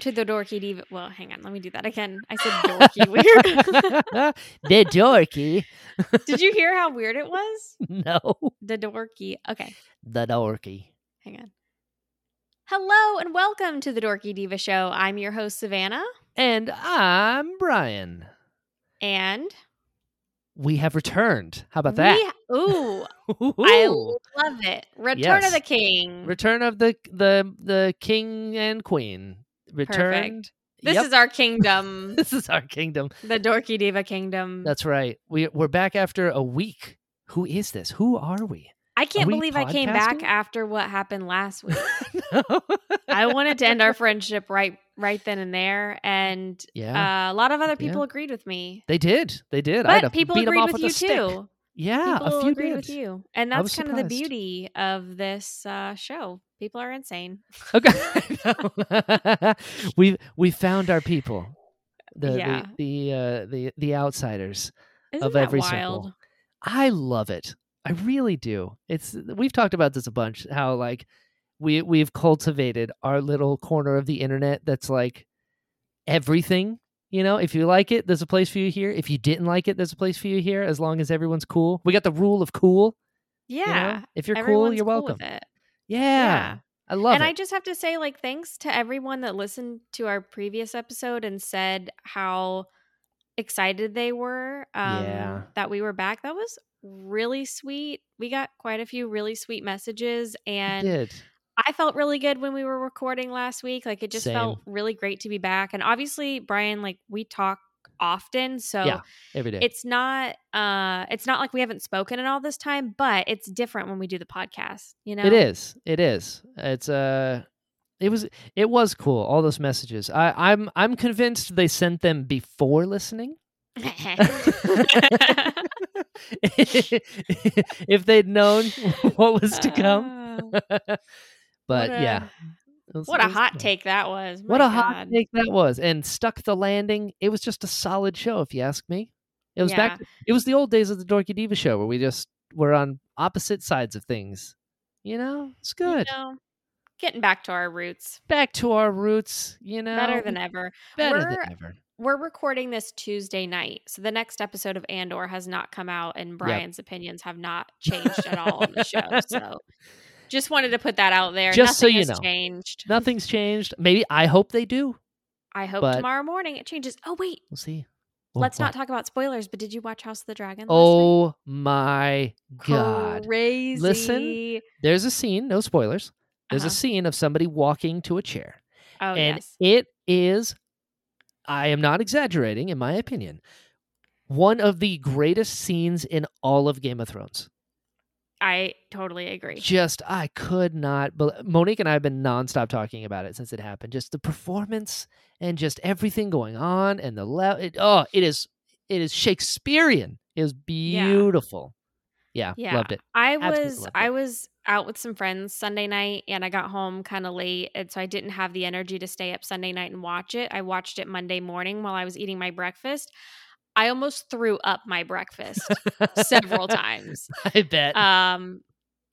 welcome to the Dorky Diva. Well, hang on, let me do that again. I said dorky weird. the dorky. Did you hear how weird it was? No, The dorky. Okay, the dorky. hang on. Hello and welcome to the Dorky Diva Show. I'm your host Savannah, And I'm Brian. and We have returned. How about that? We, ooh, I love it. Return Yes. of the King. Return of the the the king and queen. Return. Perfect. This Yep. is our kingdom, this is our kingdom. the Dorky Diva Kingdom. That's right. We we're back after a week. Who is this? Who are we? I can't we believe I came back after what happened last week. I wanted to end our friendship right right then and there, and yeah, uh, a lot of other Yeah. people agreed with me. they did. They did. But to people agreed off with a you stick. too. Yeah, people a few agreed did. with you, and that's kind of the beauty of this uh, show. People are insane. Okay. we we found our people. The Yeah. the the, uh, the the outsiders. Isn't Of every wild? circle. I love it. I really do. It's we've talked about this a bunch how like we we've cultivated our little corner of the internet that's like everything. You know, if you like it, there's a place for you here. If you didn't like it, there's a place for you here as long as everyone's cool. We got the rule of cool. you know? Yeah, If you're cool, you're cool welcome. Yeah. Yeah. I love it. and it. I just have to say, like, thanks to everyone that listened to our previous episode and said how excited they were um, Yeah. that we were back. That was really sweet. We got quite a few really sweet messages, and did. I felt really good when we were recording last week. Like, it just felt really great to be back. And obviously, Brian, like, we talk often, so Yeah, every day. it's not uh it's not like we haven't spoken in all this time but it's different when we do the podcast you know It is. It is. It's uh it was it was cool all those messages. I I'm I'm convinced they sent them before listening. if they'd known what was to come. Uh, but a- yeah. Was- what a hot cool. take that was What My a hot take that was. And stuck the landing. It was just a solid show if you ask me. It was back it was the old days of the Dorky Diva show where we just were on opposite sides of things. You know? It's You good. know, getting back to our roots Back to our roots, you know. better than ever better We're- than ever. we're recording this tuesday night so the next episode of andor has not come out and brian's opinions have not changed at all on the show so just wanted to put that out there Just so you has know. changed Nothing's changed. Maybe I hope they do. i hope but- tomorrow morning it changes oh wait We'll see. Well, let's not talk about spoilers but did you watch house of the dragon Oh my god. crazy Listen, There's a scene, no spoilers. There's Uh-huh. a scene of somebody walking to a chair. oh and yes it is I am not exaggerating in my opinion. One of the greatest scenes in all of Game of Thrones. I totally agree Just I could not Monique and I have been nonstop talking about it since it happened. Just the performance and just everything going on and the le- it, oh, it is it is Shakespearean. It was beautiful. Yeah, Yeah. loved it. I was I it. was out with some friends Sunday night and I got home kind of late and so I didn't have the energy to stay up Sunday night and watch it. I watched it Monday morning while I was eating my breakfast. I almost threw up my breakfast several times. I bet. Um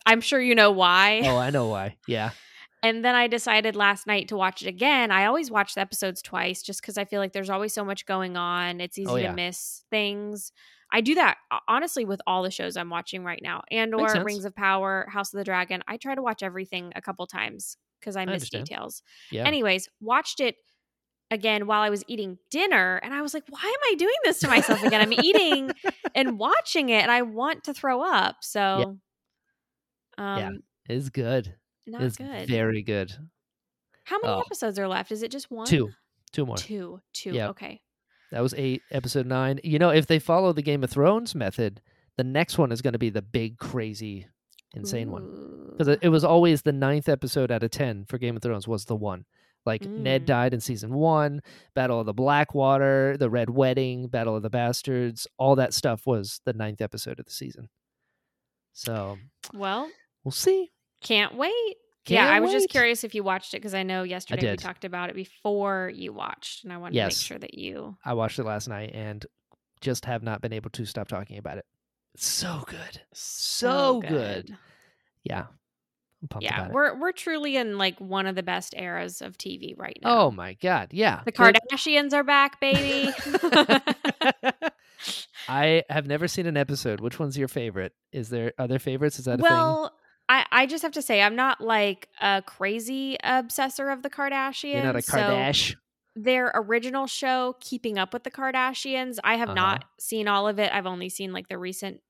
I'm sure you know why. oh, I know why. Yeah. And then I decided last night to watch it again. I always watch the episodes twice just because I feel like there's always so much going on. It's easy Oh, yeah. to miss things. I do that honestly with all the shows I'm watching right now. Andor. Rings of Power, House of the Dragon. I try to watch everything a couple times because I miss understand. details. Yeah. Anyways, watched it again while I was eating dinner and I was like, why am I doing this to myself again? I'm eating and watching it and I want to throw up. So um It's good. not it's good. very good. How many Oh. episodes are left? Is it just one? Two. Two more. Two. Two. Yep. Okay. That was eight, episode nine. You know, if they follow the Game of Thrones method, the next one is going to be the big, crazy, insane one. Because it, it was always the ninth episode out of 10 for Game of Thrones was the one. Like Ned Mm. died in season one, Battle of the Blackwater, the Red Wedding, Battle of the Bastards, all that stuff was the ninth episode of the season. So Well, we'll see. can't wait. yeah, Can't I was just curious if you watched it because I know yesterday we talked about it before you watched, and I wanted to make sure that you. I watched it last night and just have not been able to stop talking about it. It's so good. So good. Yeah. Yeah, we're we're truly in like one of the best eras of TV right now. Oh my god, yeah. the Kardashians are back, baby. I have never seen an episode. Which one's your favorite? Is there other favorites? Is that a thing? well, I I just have to say I'm not like a crazy obsessor of the Kardashians. You're not a so their original show, Keeping Up with the Kardashians, I have Uh-huh. not seen all of it. I've only seen like the recent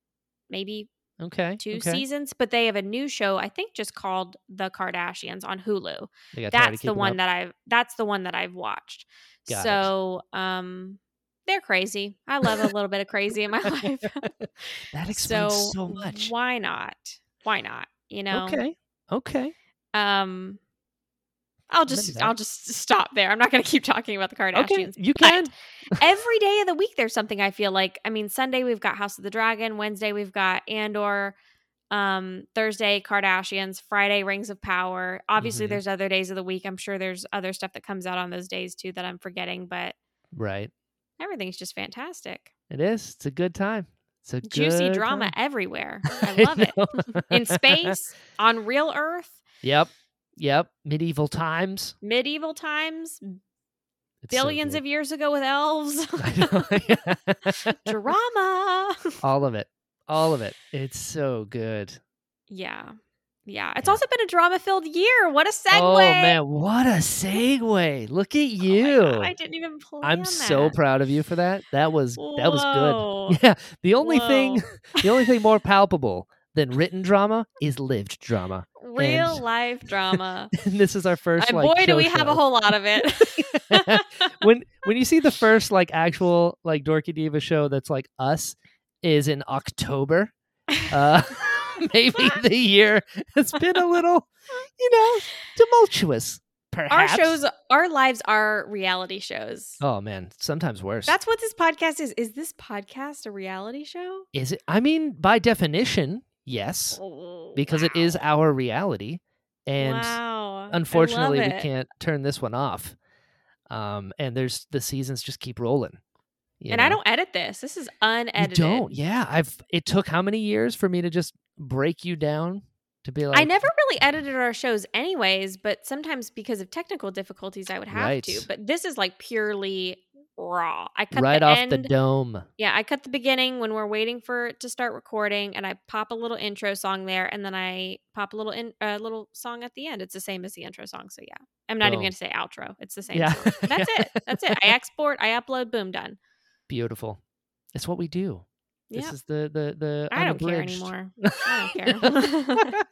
maybe okay. two okay. seasons, but they have a new show I think just called The Kardashians on Hulu. They got tired of That's the one up. that I've that's the one that I've watched. Got it. so, um they're crazy. I love a little bit of crazy in my life. that explains so, so, much. Why not? Why not? You know. Okay. Okay. Um I'll just. I'll just stop there. I'm not going to keep talking about the Okay. Kardashians. You but can. every day of the week there's something I feel like. I mean, Sunday we've got House of the Dragon, Wednesday we've got Andor, um, Thursday Kardashians, Friday Rings of Power. Obviously Mhm. there's other days of the week. I'm sure there's other stuff that comes out on those days too that I'm forgetting, but Right. everything's just fantastic. It is. It's a good time. It's a Juicy drama time. everywhere. I love it. In space, on real Earth, Yep. Yep. Medieval times. medieval times, It's billions good. of years ago with elves. Drama. All of it. All of it. It's so good. Yeah. Yeah. It's Yeah. also been a drama filled year. What a oh, segue. Oh man, what a segue! Look at Oh you. God, I didn't even plan I'm so proud of you for that. That was that was good. Yeah. The only thing the only thing more palpable than written drama is lived drama. Real And- life drama. This is our first and like boy, do show we have a whole lot of it. when when you see the first like actual like Dorky Diva show that's like us is in October. Uh maybe the year has been a little, you know, tumultuous. Perhaps. our shows, our lives are reality shows. Oh man, sometimes worse. That's what this podcast is. Is this podcast a reality show? Is it? I mean, by definition, yes, Oh, because it is our reality, and wow. Unfortunately, we can't turn this one off. Um, and there's the seasons just keep rolling. you And I don't edit this. This is You unedited. don't. Yeah, I've. It took how many years for me to just break you down to be like I never really edited our shows anyways, but sometimes because of technical difficulties I would have Right. to. But this is like purely raw. I cut right the off end. the dome. yeah, I cut the beginning when we're waiting for it to start recording and I pop a little intro song there and then I pop a little in a little song at the end. It's the same as the intro song. So yeah. I'm not even going to say outro. It's the same. Yeah. That's it. That's it. I export, I upload, boom, done. Beautiful. It's what we do. This Yeah. is the the the. I don't care anymore. I don't care.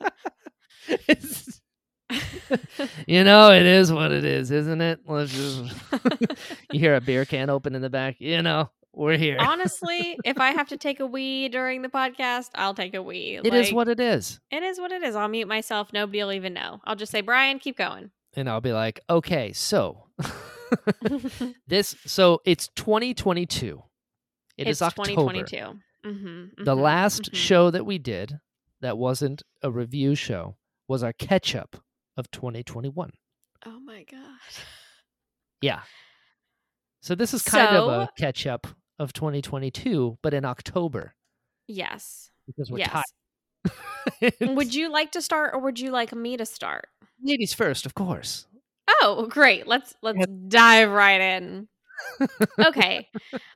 You know, it is what it is, isn't it? Let's just. you hear a beer can open in the back. You know, we're here. Honestly, if I have to take a wee during the podcast, I'll take a wee. It is Like, what it is, it is. What it is. I'll mute myself. Nobody will even know. I'll just say, Brian, keep going. and I'll be like, okay, so this, so it's 2022. It is it's October. 2022. Mm-hmm, The mhm, last mhm. show that we did that wasn't a review show was our catch up of 2021. Oh my god. Yeah. So this is kind of a catch up of 2022, but in October Yes. because we're yes. tired. Would you like to start, or would you like me to start? ladies first, of course. Oh, great. Let's let's dive right in. Okay.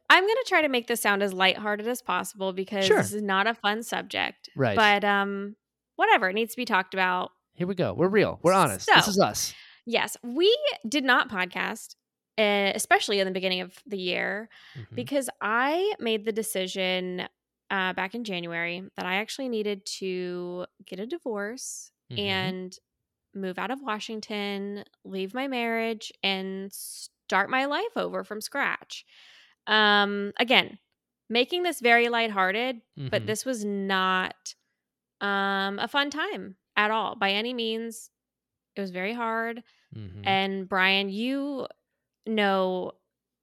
I'm going to try to make this sound as lighthearted as possible because Sure. this is not a fun subject. Right. But um whatever, it needs to be talked about. Here we go. We're real. We're honest. this is us. Yes, we did not podcast uh, especially in the beginning of the year Mhm. because I made the decision uh, back in January that I actually needed to get a divorce Mhm. and move out of Washington, leave my marriage, and start my life over from scratch. Um, again, making this very lighthearted, but Mhm. this was not um, a fun time at all by any means. It was very hard. Mhm. And Brian, you know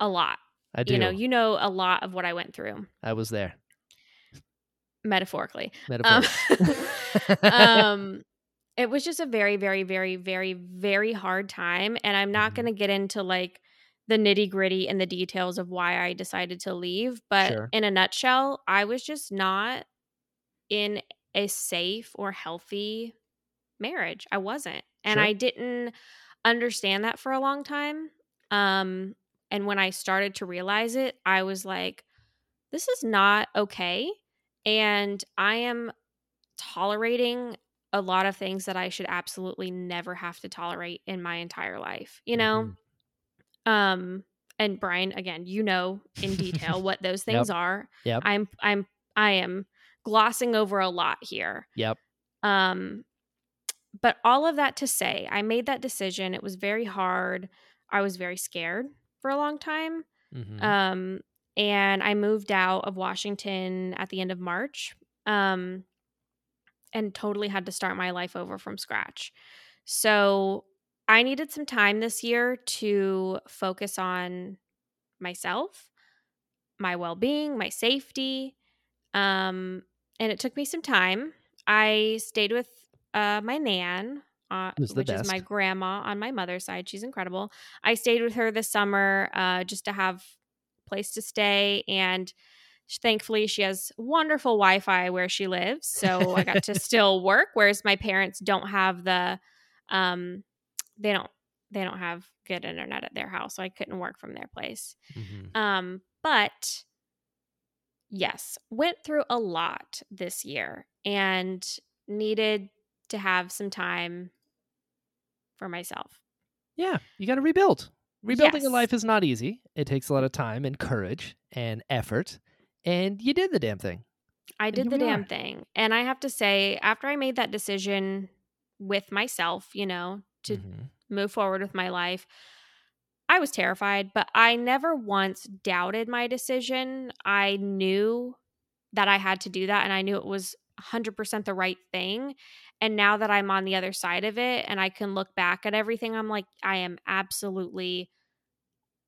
a lot. I do. You know, you know a lot of what I went through, I was there. metaphorically. Metaphor. Um, um, it was just a very, very, very, very, very hard time. And I'm not Mhm. going to get into like the nitty gritty and the details of why I decided to leave. But Sure. in a nutshell, I was just not in a safe or healthy marriage. I wasn't. And Sure. I didn't understand that for a long time. Um and when I started to realize it, I was like this is not okay and I am tolerating a lot of things that I should absolutely never have to tolerate in my entire life. You know? Mhm. Um and Brian again, you know in detail what those things are. Yep. I'm I'm I am glossing over a lot here. Yep. Um but all of that to say, I made that decision. It was very hard. I was very scared for a long time. Mhm. Um and I moved out of Washington at the end of March. Um and totally had to start my life over from scratch. So, I needed some time this year to focus on myself, my well-being, my safety. Um and it took me some time. I stayed with uh my nan, uh, the which is my grandma on my mother's side. She's incredible. I stayed with her this summer uh just to have place to stay and thankfully she has wonderful Wi-Fi where she lives, so I got to still work whereas my parents don't have the um they don't they don't have good internet at their house, so I couldn't work from their place. Mhm. Um, but yes, went through a lot this year and needed to have some time for myself. Yeah, you got to rebuild. Rebuilding a life is not easy. It takes a lot of time and courage and effort, and you did the damn thing. I did the damn are. thing. And I have to say, after I made that decision with myself, you know, to Mhm. move forward with my life, I was terrified, but I never once doubted my decision. I knew that I had to do that and I knew it was 100% the right thing. And now that I'm on the other side of it and I can look back at everything, I'm like, I am absolutely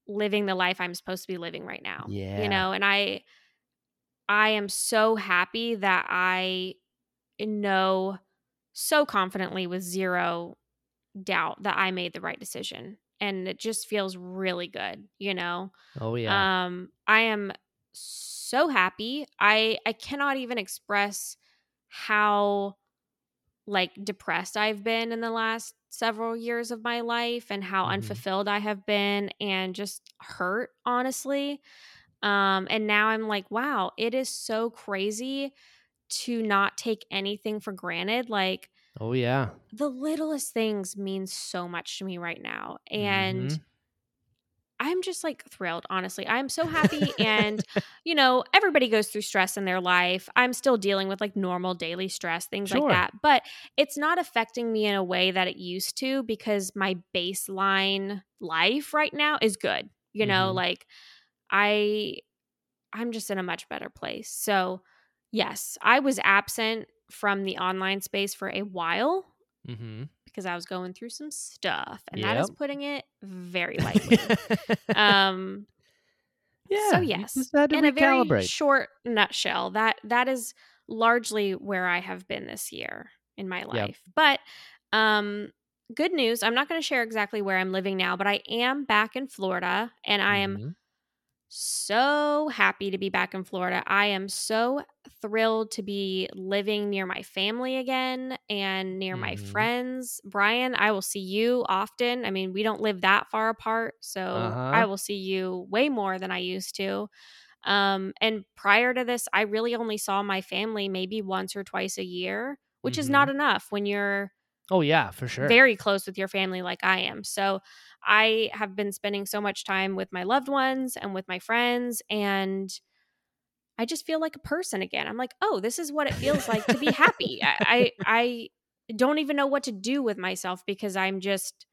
living the life I'm supposed to be living right now. Yeah. You know, and I I am so happy that I know so confidently with zero doubt that I made the right decision. And it just feels really good, you know. Oh yeah. Um I am so happy. I I cannot even express how like depressed I've been in the last several years of my life and how Mhm. unfulfilled I have been and just hurt honestly. Um and now I'm like, wow, it is so crazy to not take anything for granted. Like oh yeah. the littlest things mean so much to me right now. And Mhm. I'm just like thrilled, honestly. I'm so happy. and, you know, everybody goes through stress in their life. I'm still dealing with like normal daily stress, things Sure. like that. But it's not affecting me in a way that it used to because my baseline life right now is good. You know, Mhm. like I I'm just in a much better place. So, yes, I was absent from the online space for a while Mhm. Because I was going through some stuff, and that is putting it very lightly. um, yeah. so yes, in a very short nutshell, that that is largely where I have been this year in my life. But um, good news. I'm not going to share exactly where I'm living now, but I am back in Florida, and I am Mhm. So happy to be back in Florida. I am so thrilled to be living near my family again and near my Mhm. friends. Brian, I will see you often. I mean, we don't live that far apart, so Uh-huh. I will see you way more than I used to. Um and prior to this, I really only saw my family maybe once or twice a year, which is not enough when you're Oh yeah, for sure. very close with your family like I am. So I have been spending so much time with my loved ones and with my friends and I just feel like a person again. I'm like, "Oh, this is what it feels like to be happy." I I, I don't even know what to do with myself because I'm just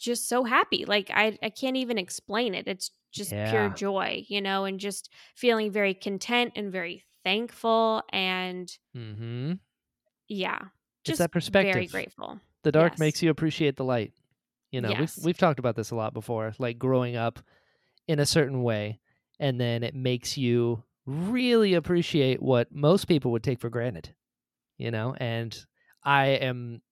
just so happy. Like I I can't even explain it. It's just pure joy, you know, and just feeling very content and very thankful and Mhm. yeah, It's just that very grateful. The dark Yes. makes you appreciate the light. You know, Yes. we've we've talked about this a lot before, like growing up in a certain way and then it makes you really appreciate what most people would take for granted. You know, and I am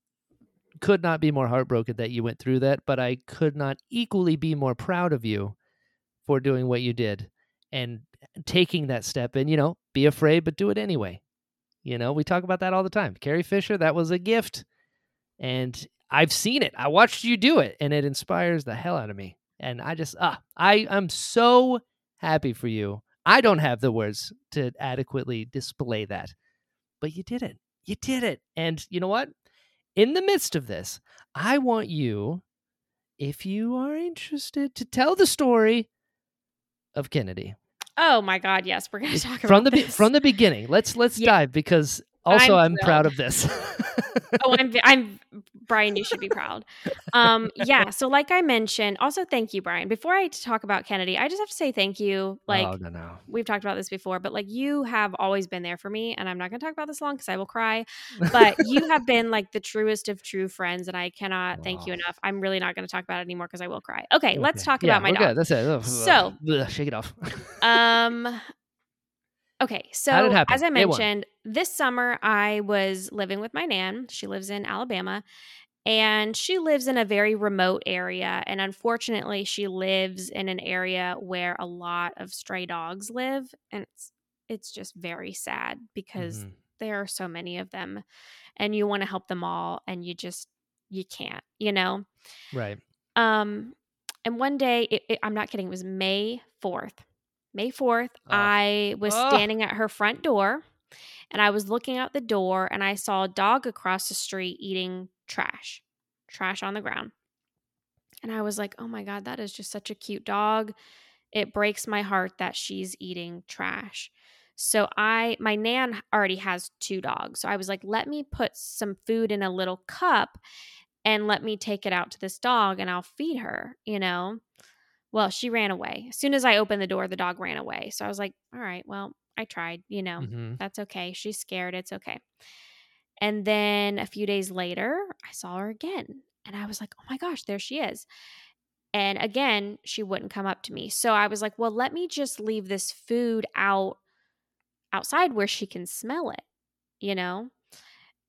could not be more heartbroken that you went through that, but I could not equally be more proud of you for doing what you did and taking that step and, you know, be afraid but do it anyway. You know, we talk about that all the time. Carrie Fisher, that was a gift. And I've seen it. I watched you do it and it inspires the hell out of me. And I just ah, I am so happy for you. I don't have the words to adequately display that. But you did it. You did it. And you know what? In the midst of this, I want you if you are interested to tell the story of Kennedy. Oh my god, yes, we're going to talk about from the this. from the beginning. Let's let's Yeah. dive because also I'm I'm, proud of this. oh, I'm I'm Brian, you should be proud. Um yeah, so like I mentioned, also thank you Brian. Before I talk about Kennedy, I just have to say thank you. Like oh no no. we've talked about this before, but like you have always been there for me and I'm not going to talk about this long cuz I will cry, but you have been like the truest of true friends and I cannot thank you enough. I'm really not going to talk about it anymore cuz I will cry. Okay, let's talk Yeah, about my dog. good. That's it. So- ugh, shake it off. Um Okay, so How'd it happen? as I mentioned, this summer I was living with my nan. She lives in Alabama and she lives in a very remote area and unfortunately she lives in an area where a lot of stray dogs live and it's it's just very sad because Mhm. there are so many of them and you want to help them all and you just you can't, you know. Right. Um, and one day, it, it- I'm not kidding, it was May 4th. May 4th, Oh. I was Oh. standing at her front door and I was looking out the door and I saw a dog across the street eating trash, trash on the ground. And I was like, oh my God, that is just such a cute dog. It breaks my heart that she's eating trash. So I my nan already has two dogs. So I was like, let me put some food in a little cup and let me take it out to this dog and I'll feed her, you know. Well, she ran away. As soon as I opened the door, the dog ran away. So I was like, all right, well, I tried, you know. Mhm. That's okay. She's scared. It's okay. And then a few days later, I saw her again. And I was like, oh my gosh, there she is. And again, she wouldn't come up to me. So I was like, well, let me just leave this food out outside where she can smell it, you know?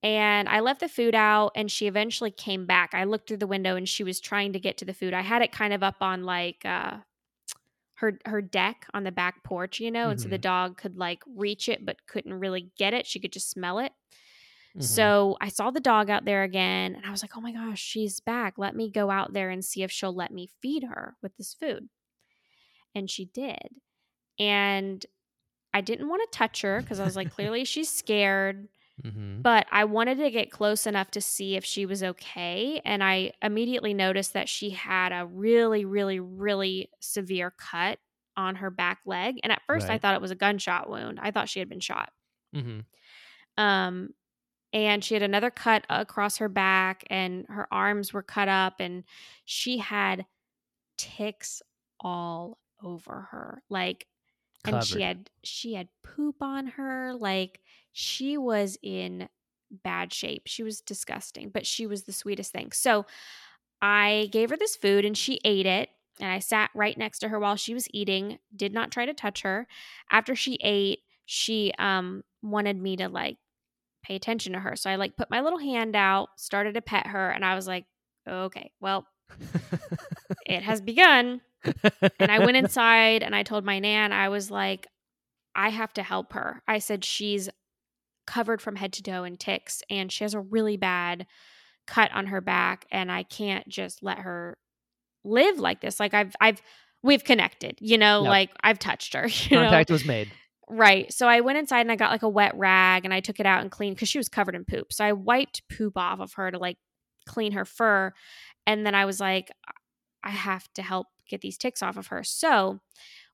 And I left the food out and she eventually came back. I looked through the window and she was trying to get to the food. I had it kind of up on like uh her her deck on the back porch, you know, and so the Mhm. dog could like reach it but couldn't really get it. She could just smell it. Mhm. So I saw the dog out there again and I was like, oh my gosh, she's back. Let me go out there and see if she'll let me feed her with this food. And she did. And I didn't want to touch her because I was like, clearly she's scared, Mhm. but I wanted to get close enough to see if she was okay. And I immediately noticed that she had a really, really, really severe cut on her back leg. And at first I thought it was a gunshot wound. I thought she had been shot. Mm-hmm. Um, and she had another cut across her back, and her arms were cut up, and she had ticks all over her. Like, and she had she had poop on her. Like, she was in bad shape. She was disgusting, but she was the sweetest thing. So I gave her this food, and she ate it. And I sat right next to her while she was eating. Did not try to touch her. After she ate, she um wanted me to like pay attention to her. So I like put my little hand out, started to pet her, and I was like, okay, well, it has begun. And I went inside and I told my nan, I was like, I have to help her. I said, she's covered from head to toe in ticks and she has a really bad cut on her back and I can't just let her live like this. Like I've I've we've connected, you know, Yep. like I've touched her. You know? Contact was made. Right. So I went inside and I got like a wet rag and I took it out and cleaned because she was covered in poop. So I wiped poop off of her to like clean her fur. And then I was like, I have to help get these ticks off of her. So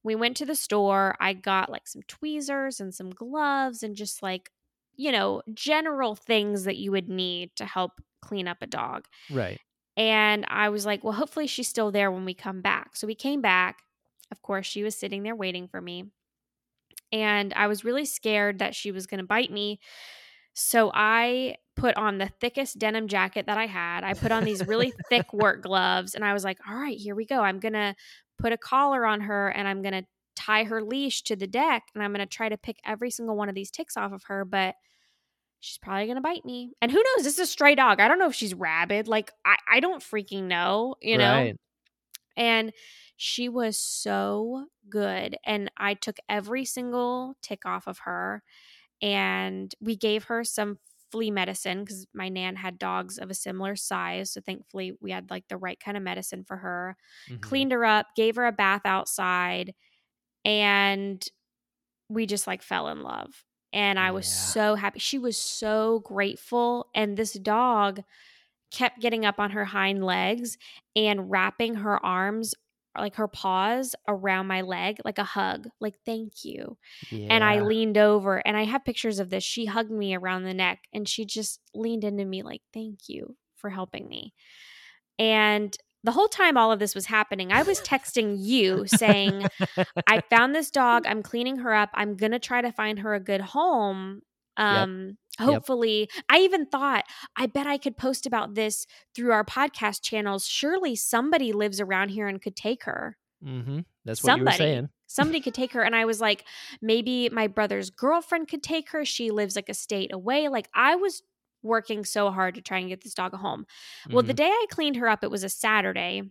we went to the store. I got like some tweezers and some gloves and just like, you know, general things that you would need to help clean up a dog. Right. And I was like, well, hopefully she's still there when we come back. So we came back. Of course, she was sitting there waiting for me. And I was really scared that she was going to bite me. So I put on the thickest denim jacket that I had. I put on these really thick work gloves. And I was like, all right, here we go. I'm going to put a collar on her and I'm going to tie her leash to the deck. And I'm going to try to pick every single one of these ticks off of her. But she's probably gonna bite me. And who knows? This is a stray dog. I don't know if she's rabid. Like I, I don't freaking know, you know? Right. And she was so good. And I took every single tick off of her. and we gave her some flea medicine because my nan had dogs of a similar size. So thankfully, we had like the right kind of medicine for her. Mhm. Cleaned her up, gave her a bath outside, and we just like fell in love. And I was Yeah. so happy. She was so grateful. And this dog kept getting up on her hind legs and wrapping her arms, like her paws around my leg, like a hug, like, thank you. And I leaned over and I have pictures of this. She hugged me around the neck and she just leaned into me, like, thank you for helping me. And the whole time all of this was happening, I was texting you saying, I found this dog. I'm cleaning her up. I'm going to try to find her a good home. Um, hopefully, I even thought, I bet I could post about this through our podcast channels. Surely somebody lives around here and could take her. Mm-hmm. That's what you were saying. Somebody could take her. And I was like, maybe my brother's girlfriend could take her. She lives like a state away. Like, I was working so hard to try and get this dog a home. Well, the Mhm. day I cleaned her up, it was a Saturday.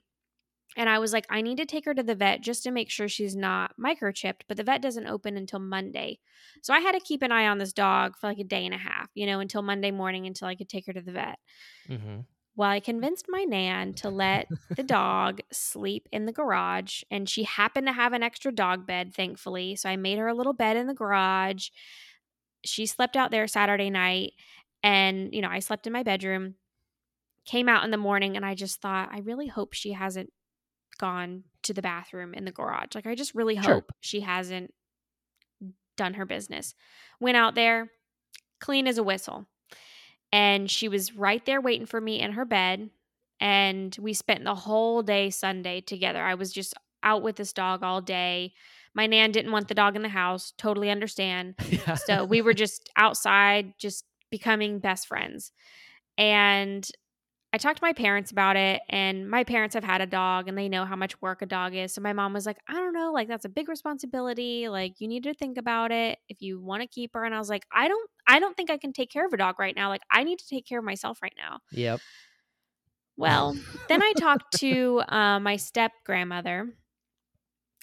And I was like, I need to take her to the vet just to make sure she's not microchipped, but the vet doesn't open until Monday. So I had to keep an eye on this dog for like a day and a half, you know, until Monday morning until I could take her to the vet. Mm-hmm. Well, I convinced my nan to let the dog sleep in the garage, and she happened to have an extra dog bed, thankfully. So I made her a little bed in the garage. She slept out there Saturday night, and, you know, I slept in my bedroom. Came out in the morning, and I just thought, I really hope she hasn't gone to the bathroom in the garage. Like, I just really Sure. hope she hasn't done her business. Went out there, clean as a whistle. And she was right there waiting for me in her bed. And we spent the whole day Sunday together. I was just out with this dog all day. My nan didn't want the dog in the house. Totally understand. Yeah. So we were just outside, just becoming best friends. And I talked to my parents about it, and my parents have had a dog and they know how much work a dog is. So my mom was like, I don't know, like that's a big responsibility. Like you need to think about it if you want to keep her. And I was like, I don't I don't think I can take care of a dog right now. Like I need to take care of myself right now. Yep. Well, then I talked to uh, my step grandmother,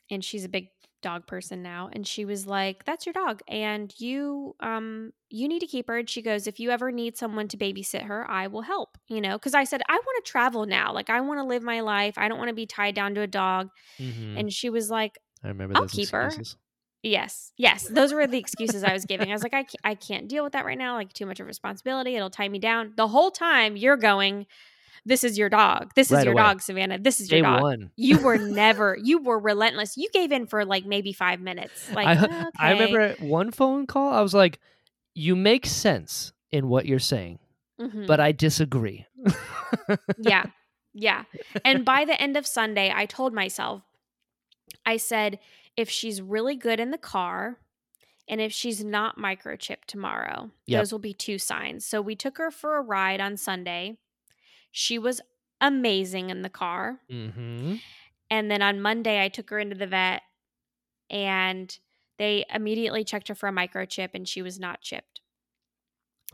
and she's a big dog person now, and she was like, "That's your dog, and you um you need to keep her." And she goes, "If you ever need someone to babysit her, I will help." You know, because I said I want to travel now, like I want to live my life. I don't want to be tied down to a dog. Mhm. And she was like, I remember I'll those keep her. Yes, yes. Those were the excuses I was giving. I was like, I can't, I can't deal with that right now. Like, too much of responsibility. It'll tie me down. The whole time you're going, this is your dog. This is your away. dog, Savannah. This is Day your dog. one. You were never, you were relentless. You gave in for like maybe five minutes. Like, I, okay. I remember one phone call, I was like, you make sense in what you're saying, Mhm. but I disagree. yeah, yeah. And by the end of Sunday, I told myself, I said, if she's really good in the car, and if she's not microchipped tomorrow, Yep. those will be two signs. So we took her for a ride on Sunday. She was amazing in the car. mm-hmm. And then on Monday, I took her into the vet and they immediately checked her for a microchip and she was not chipped.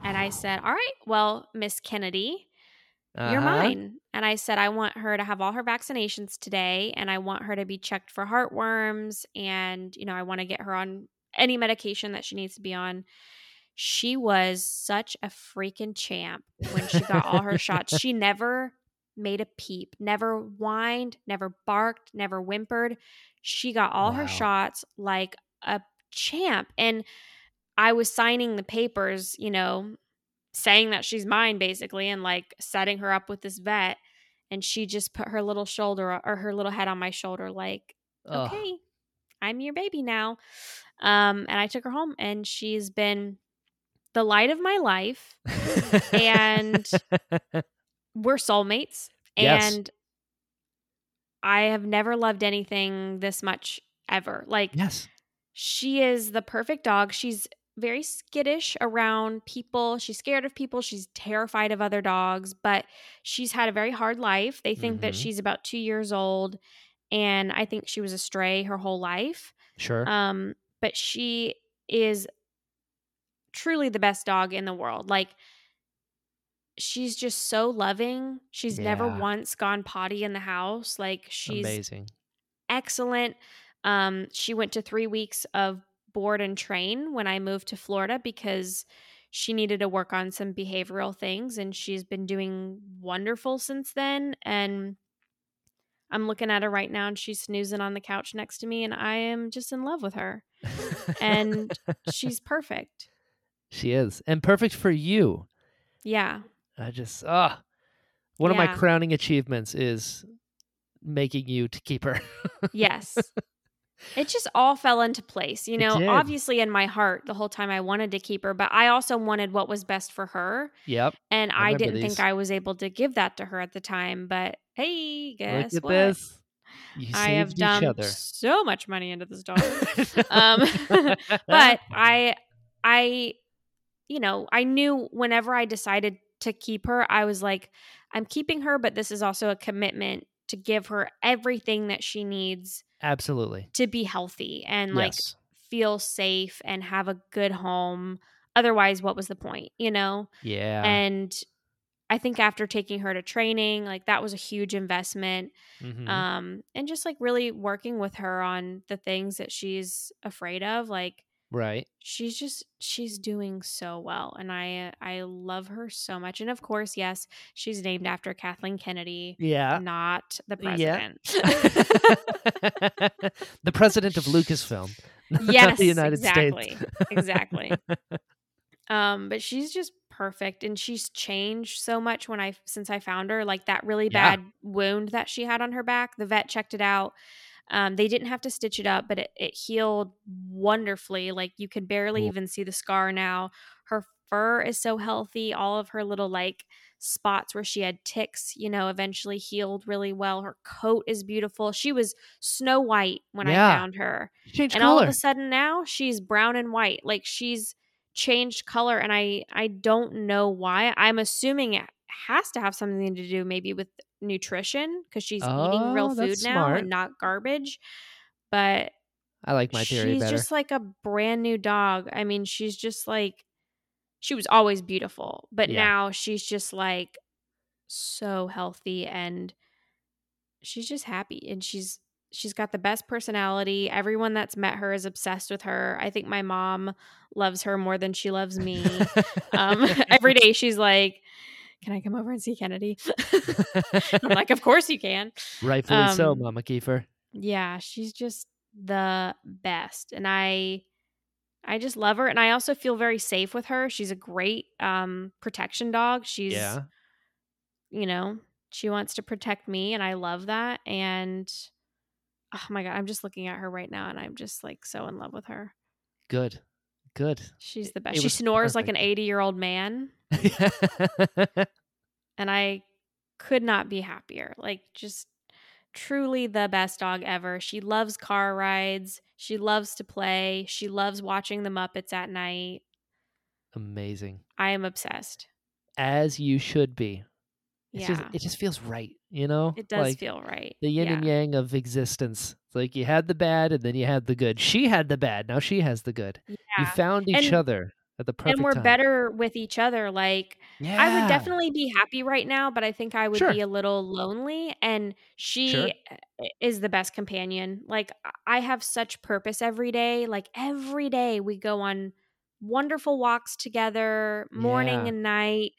And I said, All right, well, Miss Kennedy, you're Uh-huh. mine. And I said, I want her to have all her vaccinations today and I want her to be checked for heartworms and, you know, I want to get her on any medication that she needs to be on. She was such a freaking champ when she got all her shots. She never made a peep, never whined, never barked, never whimpered. She got all her shots like a champ. And I was signing the papers, you know, saying that she's mine basically and like setting her up with this vet. And she just put her little shoulder or her little head on my shoulder, like, Ugh. okay, I'm your baby now. Um, and I took her home and she's been the light of my life. And- We're soulmates. Yes. And I have never loved anything this much ever. Like, yes. she is the perfect dog. She's very skittish around people. She's scared of people. She's terrified of other dogs, but she's had a very hard life. They think that Mhm. she's about two years old, and I think she was a stray her whole life. Sure. Um, but she is truly the best dog in the world. Like, she's just so loving. She's never once gone potty in the house. Like, she's Amazing. excellent. Um, she went to three weeks of board and train when I moved to Florida because she needed to work on some behavioral things and she's been doing wonderful since then and I'm looking at her right now and she's snoozing on the couch next to me and I am just in love with her. And she's perfect. She is. And perfect for you. Yeah. I just ah one of my crowning achievements is making you to keep her. Yes. It just all fell into place. You know, obviously in my heart the whole time I wanted to keep her, but I also wanted what was best for her. yep. And I I, didn't these. think I was able to give that to her at the time. But hey, guess Look at what? this. You I have dumped other. so much money into this dog. um, but I, I, you know, I knew whenever I decided to keep her, I was like, I'm keeping her, but this is also a commitment to give her everything that she needs absolutely. to be healthy and like yes. feel safe and have a good home. Otherwise, what was the point, you know? Yeah. And I think after taking her to training, like that was a huge investment. Mhm. Um, and just like really working with her on the things that she's afraid of, like right. she's just she's doing so well and i i love her so much and of course yes she's named after kathleen kennedy Yeah. not the Yeah. president the president of Lucasfilm. yes the United exactly States. exactly um but she's just perfect and she's changed so much when i since i found her like that really Yeah. bad wound that she had on her back the vet checked it out um, they didn't have to stitch it up but it, it healed wonderfully like you could barely even see the scar now. Her fur is so healthy all of her little like spots where she had ticks you know eventually healed really well. Her coat is beautiful. She was snow white when Yeah. i found her Change and color. all of a sudden now she's brown and white like she's changed color and i i don't know why. I'm assuming it has to have something to do maybe with nutrition because she's eating real Oh, food now smart. and not garbage but I like my theory she's better. just like a brand new dog i mean she's just like she was always beautiful but Yeah. now she's just like so healthy and she's just happy and she's she's got the best personality everyone that's met her is obsessed with her i think my mom loves her more than she loves me um every day she's like can i come over and see kennedy i'm like of course you can Rightfully so, um, Mama Kiefer. yeah she's just the best and i i just love her and i also feel very safe with her she's a great um protection dog she's Yeah. you know she wants to protect me and i love that and oh my god i'm just looking at her right now and i'm just like so in love with her Good. Good. she's It- the it best she was snores like an 80 year old man and i could not be happier like just truly the best dog ever she loves car rides she loves to play she loves watching the muppets at night Amazing. i am obsessed As you should be. It's yeah just it just feels right, you know? it does like feel right the yin yeah. and yang of existence. It's like you had the bad and then you had the good. She had the bad, now she has the good. You found each And- other at the perfect and we're time. better with each other like Yeah. I would definitely be happy right now, but I think I would Sure. be a little lonely. And she Sure. is the best companion. Like, I- have such purpose every day. Like, every day we go on wonderful walks together, morning Yeah. and night.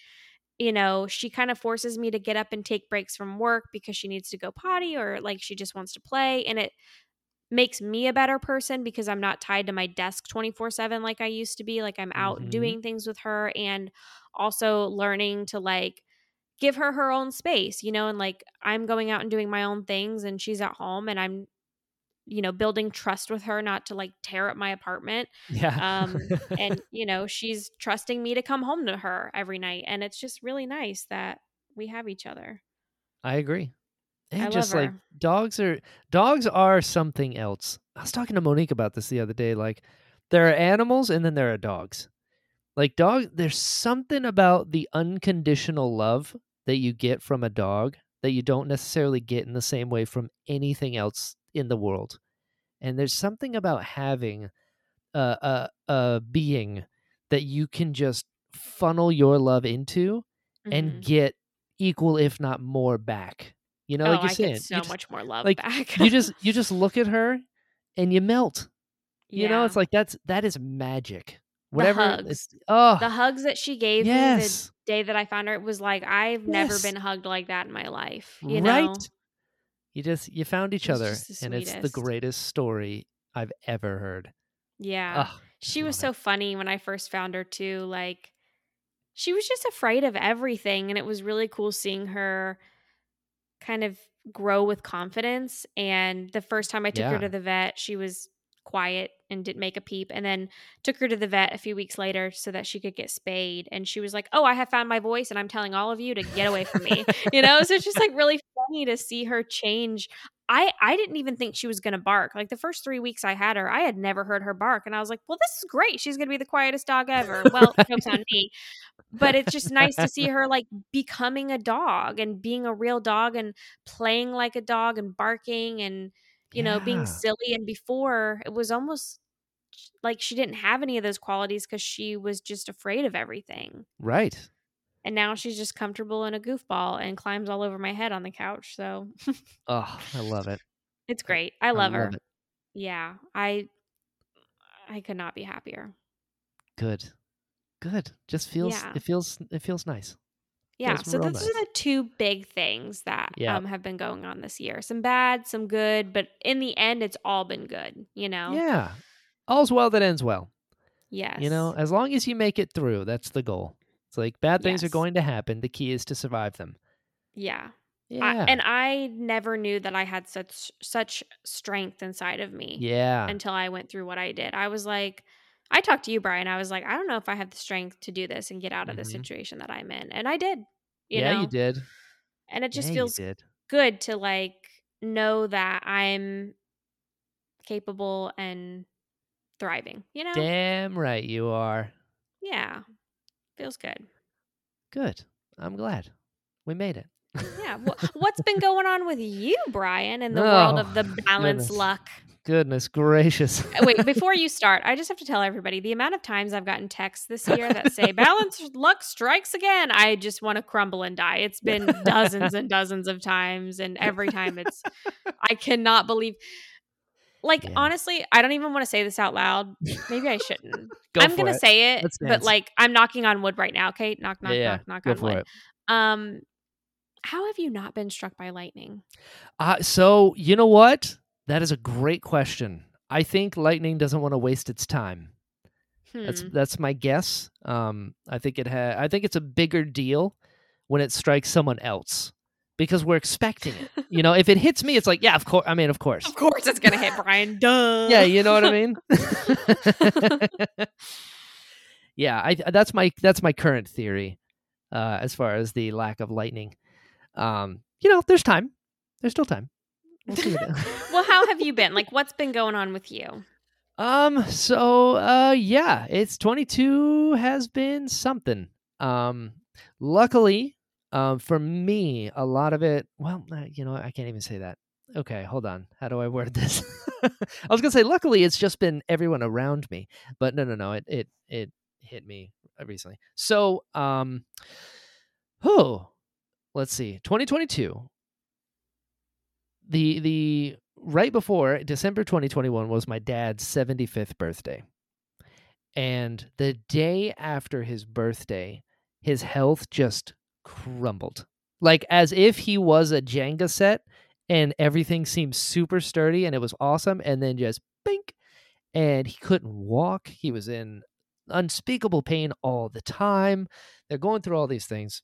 You know, she kind of forces me to get up and take breaks from work because she needs to go potty or like she just wants to play. And it makes me a better person because I'm not tied to my desk 24 7 like I used to be. Like I'm out Mhm. doing things with her and also learning to like give her her own space, you know, and like I'm going out and doing my own things and she's at home and I'm, you know, building trust with her not to like tear up my apartment. Yeah. Um, and, you know, she's trusting me to come home to her every night. And it's just really nice that we have each other. I agree. And I just like dogs are dogs are something else. I was talking to Monique about this the other day. Like there are animals and then there are dogs. Like dog there's something about the unconditional love that you get from a dog that you don't necessarily get in the same way from anything else in the world. And there's something about having a a, a being that you can just funnel your love into and Mhm. get equal if not more back. You know, oh, like you're I saying, so you just, much more love like, back. you just you just look at her and you melt. You know, it's like that's that is magic. The Whatever hugs. oh, The hugs that she gave me the day that I found her, it was like, I've never been hugged like that in my life, you Right? know? You just you found each It was other and it's the greatest story I've ever heard. Yeah. Oh, She was so funny when I first found her too, like she was just afraid of everything and it was really cool seeing her kind of grow with confidence and the first time I took her to the vet, she was quiet and didn't make a peep and then took her to the vet a few weeks later so that she could get spayed and she was like, "Oh, I have found my voice and I'm telling all of you to get away from me." you know, so it's just like really funny to see her change. I I didn't even think she was going to bark. Like the first 3 weeks I had her, I had never heard her bark and I was like, "Well, this is great. She's going to be the quietest dog ever." Well, jokes on me. But it's just nice to see her like becoming a dog and being a real dog and playing like a dog and barking and you know, being silly and before it was almost like she didn't have any of those qualities cuz she was just afraid of everything. Right. And now she's just comfortable in a goofball and climbs all over my head on the couch. So, Oh, I love it. it's great. I I love love her. it. Yeah. I I could not be happier. Good. Good. Just feels Yeah. it feels it feels nice. Yeah, Feels so those nice. are the two big things that Yeah. um have been going on this year. Some bad, some good, but in the end it's all been good, you know? Yeah. All's well that ends well. Yes. You know, as long as you make it through, that's the goal. It's like bad things are going to happen. The key is to survive them. Yeah. I, Yeah. and I never knew that I had such such strength inside of me yeah. until I went through what I did. I was like I talked to you Brian. I was like I don't know if I have the strength to do this and get out of the Mhm. situation that I'm in. And I did. You yeah, know? you did. And it just yeah, feels good to like know that I'm capable and thriving, you know? Damn right you are. Yeah. Feels good. Good. I'm glad. We made it. Yeah. Wha what's been going on with you, Brian, in the world of Oh, the balance goodness. luck? Goodness gracious. Uh, Wait, before you start, I just have to tell everybody the amount of times I've gotten texts this year that say balance luck strikes again. I just want to crumble and die. It's been dozens and dozens of times and every time it's I cannot believe like Yeah. honestly, I don't even want to say this out loud. Maybe I shouldn't. Go I'm gonna it. say it, but like I'm knocking on wood right now. Okay, knock, knock, yeah, knock, knock Go on wood. it. Um, how have you not been struck by lightning? Uh, so you know what? That is a great question. I think lightning doesn't want to waste its time. That's Hmm. that's my guess. Um, I think it ha- I think it's a bigger deal when it strikes someone else because we're expecting it. you know, if it hits me, it's like, yeah, of course. I mean, of course. Of course, it's gonna hit Brian. Duh. Yeah, you know what I mean. yeah, I that's my that's my current theory uh, as far as the lack of lightning. Um, you know, there's time. There's still time. We'll well, how have you been? Like, what's been going on with you? Um. So, uh, yeah, it's 22 has been something. Um, luckily, um, for me, a lot of it. Well, uh, you know, I can't even say that. Okay, hold on. How do I word this? I was gonna say, luckily, it's just been everyone around me, but no, no, no. It it it hit me recently. So, um, oh, let's see, 2022. The the right before December 2021 was my dad's 75th birthday. And the day after his birthday, his health just crumbled. Like as if he was a Jenga set and everything seemed super sturdy and it was awesome and then just bink and he couldn't walk. He was in unspeakable pain all the time. They're going through all these things.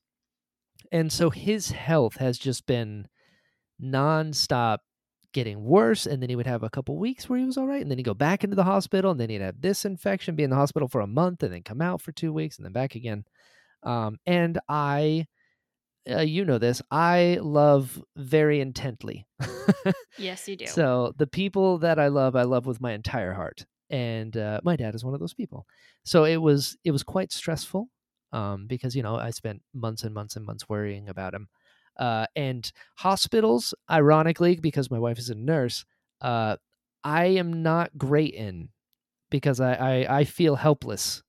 And so his health has just been nonstop getting worse and then he would have a couple weeks where he was all right and then he'd go back into the hospital and then he'd have this infection be in the hospital for a month and then come out for two weeks and then back again um, and i uh, you know this i love very intently. Yes, you do. so the people that i love i love with my entire heart. And uh, my dad is one of those people. So it was it was quite stressful um, because you know i spent months and months and months worrying about him. Uh, and hospitals ironically because my wife is a nurse uh, i am not great in because I, I i feel helpless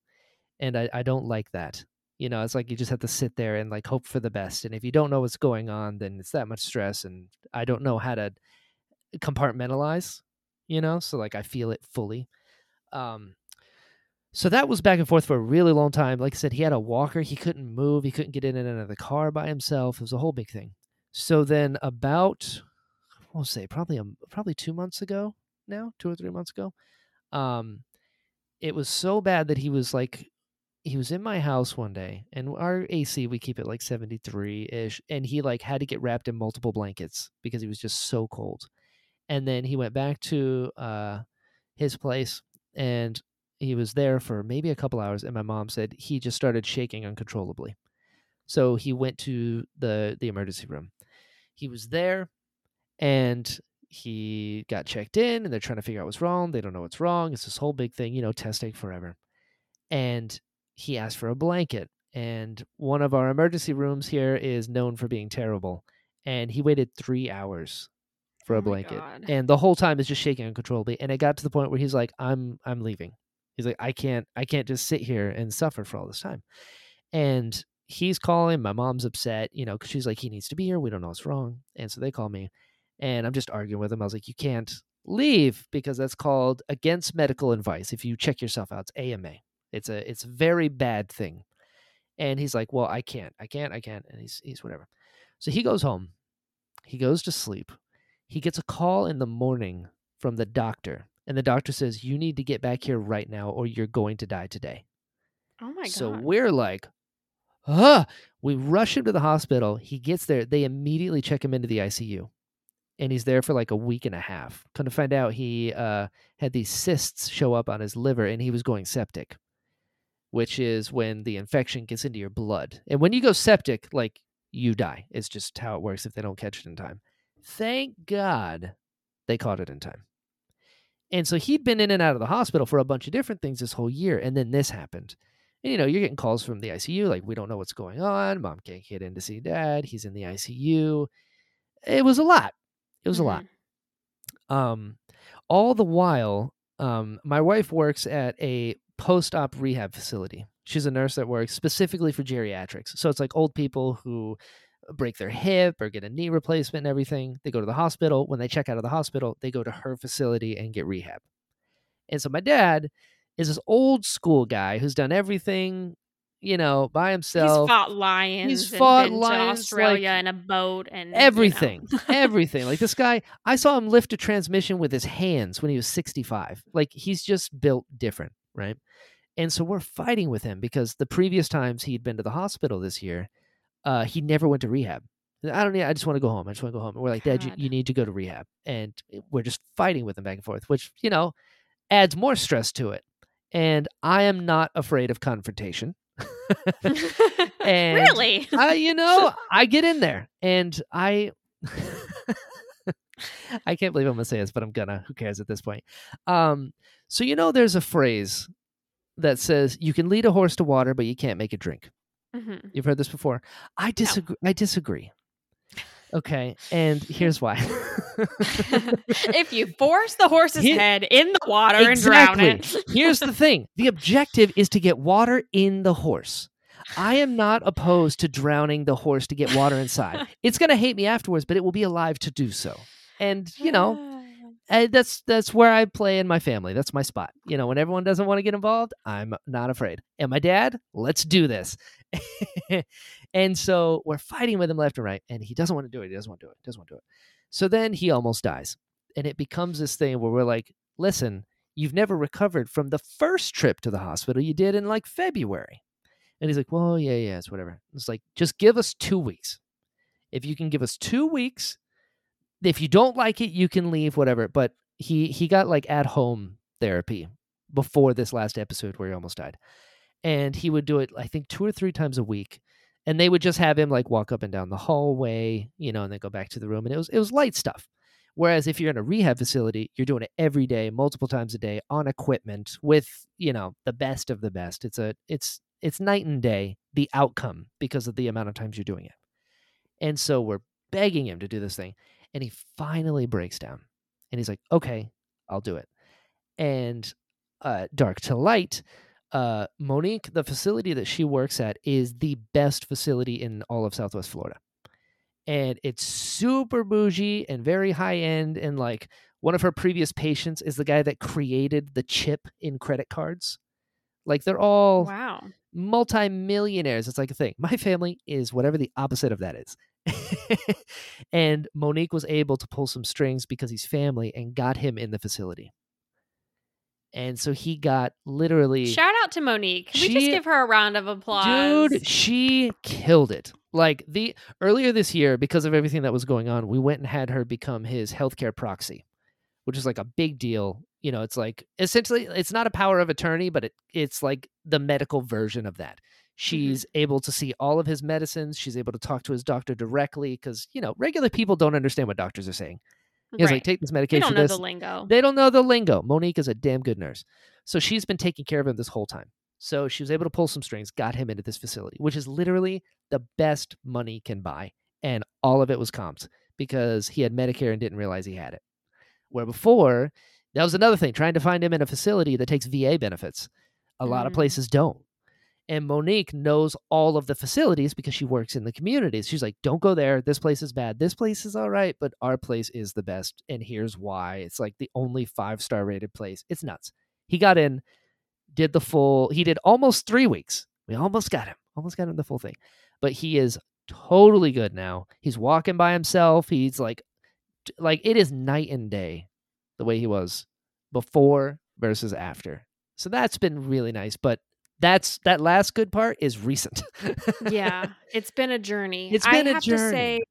and I, I don't like that you know it's like you just have to sit there and like hope for the best and if you don't know what's going on then it's that much stress and i don't know how to compartmentalize you know so like i feel it fully Um, so that was back and forth for a really long time. Like I said, he had a walker. He couldn't move. He couldn't get in and out of the car by himself. It was a whole big thing. So then, about we'll say probably a, probably two months ago now, two or three months ago, um, it was so bad that he was like he was in my house one day and our AC we keep it like 73 ish and he like had to get wrapped in multiple blankets because he was just so cold. And then he went back to uh his place and he was there for maybe a couple hours and my mom said he just started shaking uncontrollably. So he went to the the emergency room. He was there and he got checked in and they're trying to figure out what's wrong. They don't know what's wrong. It's this whole big thing, you know, testing forever. And he asked for a blanket. And one of our emergency rooms here is known for being terrible. And he waited three hours for Oh a blanket. God. And the whole time is just shaking uncontrollably. And it got to the point where he's like, I'm I'm leaving. He's like, I can't I can't just sit here and suffer for all this time. And he's calling, my mom's upset, you know, because she's like, he needs to be here. We don't know what's wrong. And so they call me and I'm just arguing with him. I was like, you can't leave because that's called against medical advice. If you check yourself out, it's AMA. It's a it's a very bad thing. And he's like, Well, I can't, I can't, I can't. And he's he's whatever. So he goes home. He goes to sleep. He gets a call in the morning from the doctor. And the doctor says, You need to get back here right now or you're going to die today. Oh my so god. So we're like, ah, we rush him to the hospital. He gets there. They immediately check him into the ICU. And he's there for like a week and a half. Come to find out, he uh, had these cysts show up on his liver and he was going septic, which is when the infection gets into your blood. And when you go septic, like you die. It's just how it works if they don't catch it in time. Thank God they caught it in time. And so he'd been in and out of the hospital for a bunch of different things this whole year. And then this happened. And you know, you're getting calls from the ICU, like, we don't know what's going on. Mom can't get in to see dad. He's in the ICU. It was a lot. It was a lot. Um, all the while, um, my wife works at a post op rehab facility. She's a nurse that works specifically for geriatrics. So it's like old people who break their hip or get a knee replacement and everything. They go to the hospital. When they check out of the hospital, they go to her facility and get rehab. And so my dad is this old school guy who's done everything, you know, by himself. He's fought lions. He's fought been lions, Australia like, in a boat and you know. everything everything like this guy i saw him lift a transmission with his hands when he was 65 like he's just built different right? And so we're fighting with him because the previous times he'd been to the hospital this year uh he never went to rehab. I don't need i just want to go home i just want to go home. And we're like dad you, you need to go to rehab. And we're just fighting with him back and forth which you know adds more stress to it. And i am not afraid of confrontation. And really? I, you know, I get in there and I I can't believe I'm gonna say this, but I'm gonna. Who cares at this point? Um, so you know there's a phrase that says you can lead a horse to water, but you can't make it drink. Mhm. You've heard this before. I disagree I disagree. Okay, and here's why. if you force the horse's Here- head in the water and drown it, Here's the thing the objective is to get water in the horse. I am not opposed to drowning the horse to get water inside. It's going to hate me afterwards, but it will be alive to do so. And, you know, uh, that's that's where I play in my family. That's my spot. You know, when everyone doesn't want to get involved, I'm not afraid. And my dad, let's do this. and so we're fighting with him left and right, and he doesn't want to do it. He doesn't want to do it. He doesn't want to do it. So then he almost dies, and it becomes this thing where we're like, listen, you've never recovered from the first trip to the hospital you did in like February. And he's like, well, yeah, yeah, it's whatever. It's like, just give us two weeks. If you can give us two weeks, if you don't like it, you can leave, whatever. But he he got like at home therapy before this last episode where he almost died. And he would do it, I think, two or three times a week. And they would just have him like walk up and down the hallway, you know, and then go back to the room. And it was it was light stuff. Whereas if you're in a rehab facility, you're doing it every day, multiple times a day on equipment with, you know, the best of the best. It's a it's it's night and day the outcome because of the amount of times you're doing it. And so we're begging him to do this thing. And he finally breaks down. And he's like, okay, I'll do it. And uh, dark to light, uh, Monique, the facility that she works at, is the best facility in all of Southwest Florida. And it's super bougie and very high end and like One of her previous patients is the guy that created the chip in credit cards. Like they're all Wow. Multimillionaires. It's like a thing. My family is whatever the opposite of that is. and Monique was able to pull some strings because he's family and got him in the facility. And so he got literally Shout out to Monique. Can we just give her a round of applause? Dude, she killed it. Like the earlier this year, because of everything that was going on, we went and had her become his healthcare proxy, which is like a big deal. You know, it's like essentially it's not a power of attorney, but it, it's like the medical version of that. Mm-hmm. She's able to see all of his medicines. She's able to talk to his doctor directly because you know regular people don't understand what doctors are saying. He's like, Right. take this medication. don't know this. the lingo. They don't know the lingo. Monique is a damn good nurse. So she's been taking care of him this whole time. So she was able to pull some strings, got him into this facility, which is literally the best money can buy. And all of it was comped because he had Medicare and didn't realize he had it. Where before, that was another thing, trying to find him in a facility that takes VA benefits. A lot of mm-hmm. places don't. And Monique knows all of the facilities because she works in the communities. She's like, don't go there. This place is bad. This place is all right, but our place is the best. And here's why. It's like the only five star rated place. It's nuts. He got in, did the full, he did almost three weeks. We almost got him, almost got him the full thing. But he is totally good now. He's walking by himself. He's like, like it is night and day the way he was before versus after. So that's been really nice. But that's that last good part is recent. yeah, it's been a journey. It's I been a have to say, journey.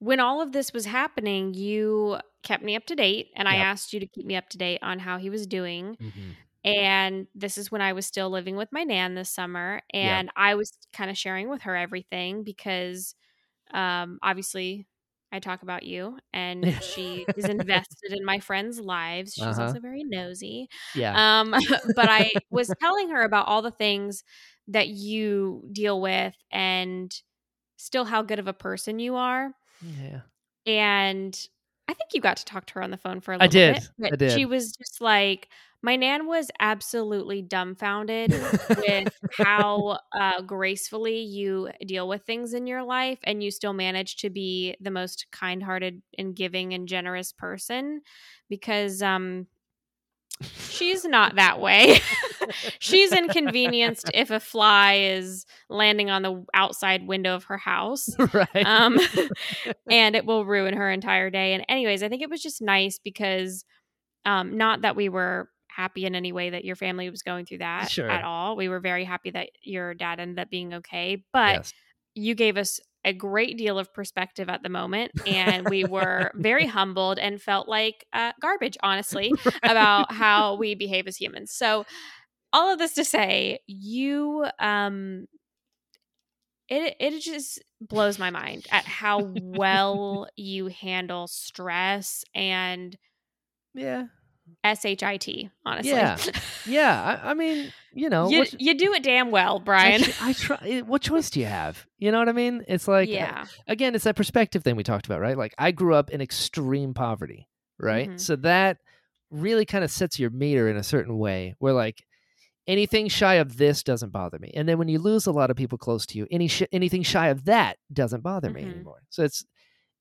when all of this was happening, you kept me up to date, and I asked you to keep me up to date on how he was doing. Mhm. And this is when I was still living with my nan this summer, and I was kind of sharing with her everything because, um, obviously. I talk about you, and she is invested in my friends' lives. She's Uh-huh. also very nosy. Yeah. Um, but I was telling her about all the things that you deal with and still how good of a person you are. yeah. And I think you got to talk to her on the phone for a I little did. bit. I did. she was just like, my nan was absolutely dumbfounded with how uh, gracefully you deal with things in your life and you still manage to be the most kind-hearted and giving and generous person because um she's not that way she's inconvenienced if a fly is landing on the outside window of her house right. um and it will ruin her entire day and anyways i think it was just nice because um not that we were happy in any way that your family was going through that Sure. at all we were very happy that your dad ended up being okay but yes. you gave us a great deal of perspective at the moment and we were very humbled and felt like uh, garbage honestly about how we behave as humans so all of this to say you um it it just blows my mind at how well you handle stress and Yeah. Shit honestly Yeah. Yeah. I, I mean, you know, you, you do it damn well brian tr- I try. eh, What choice do you have? You know what I mean? It's like, uh, yeah again, it's that perspective thing we talked about, right? Like I grew up in extreme poverty, right? Mhm. So that really kind of sets your meter in a certain way where like anything shy of this doesn't bother me. And then when you lose a lot of people close to you, any sh- anything shy of that doesn't bother me Mhm. anymore. So it's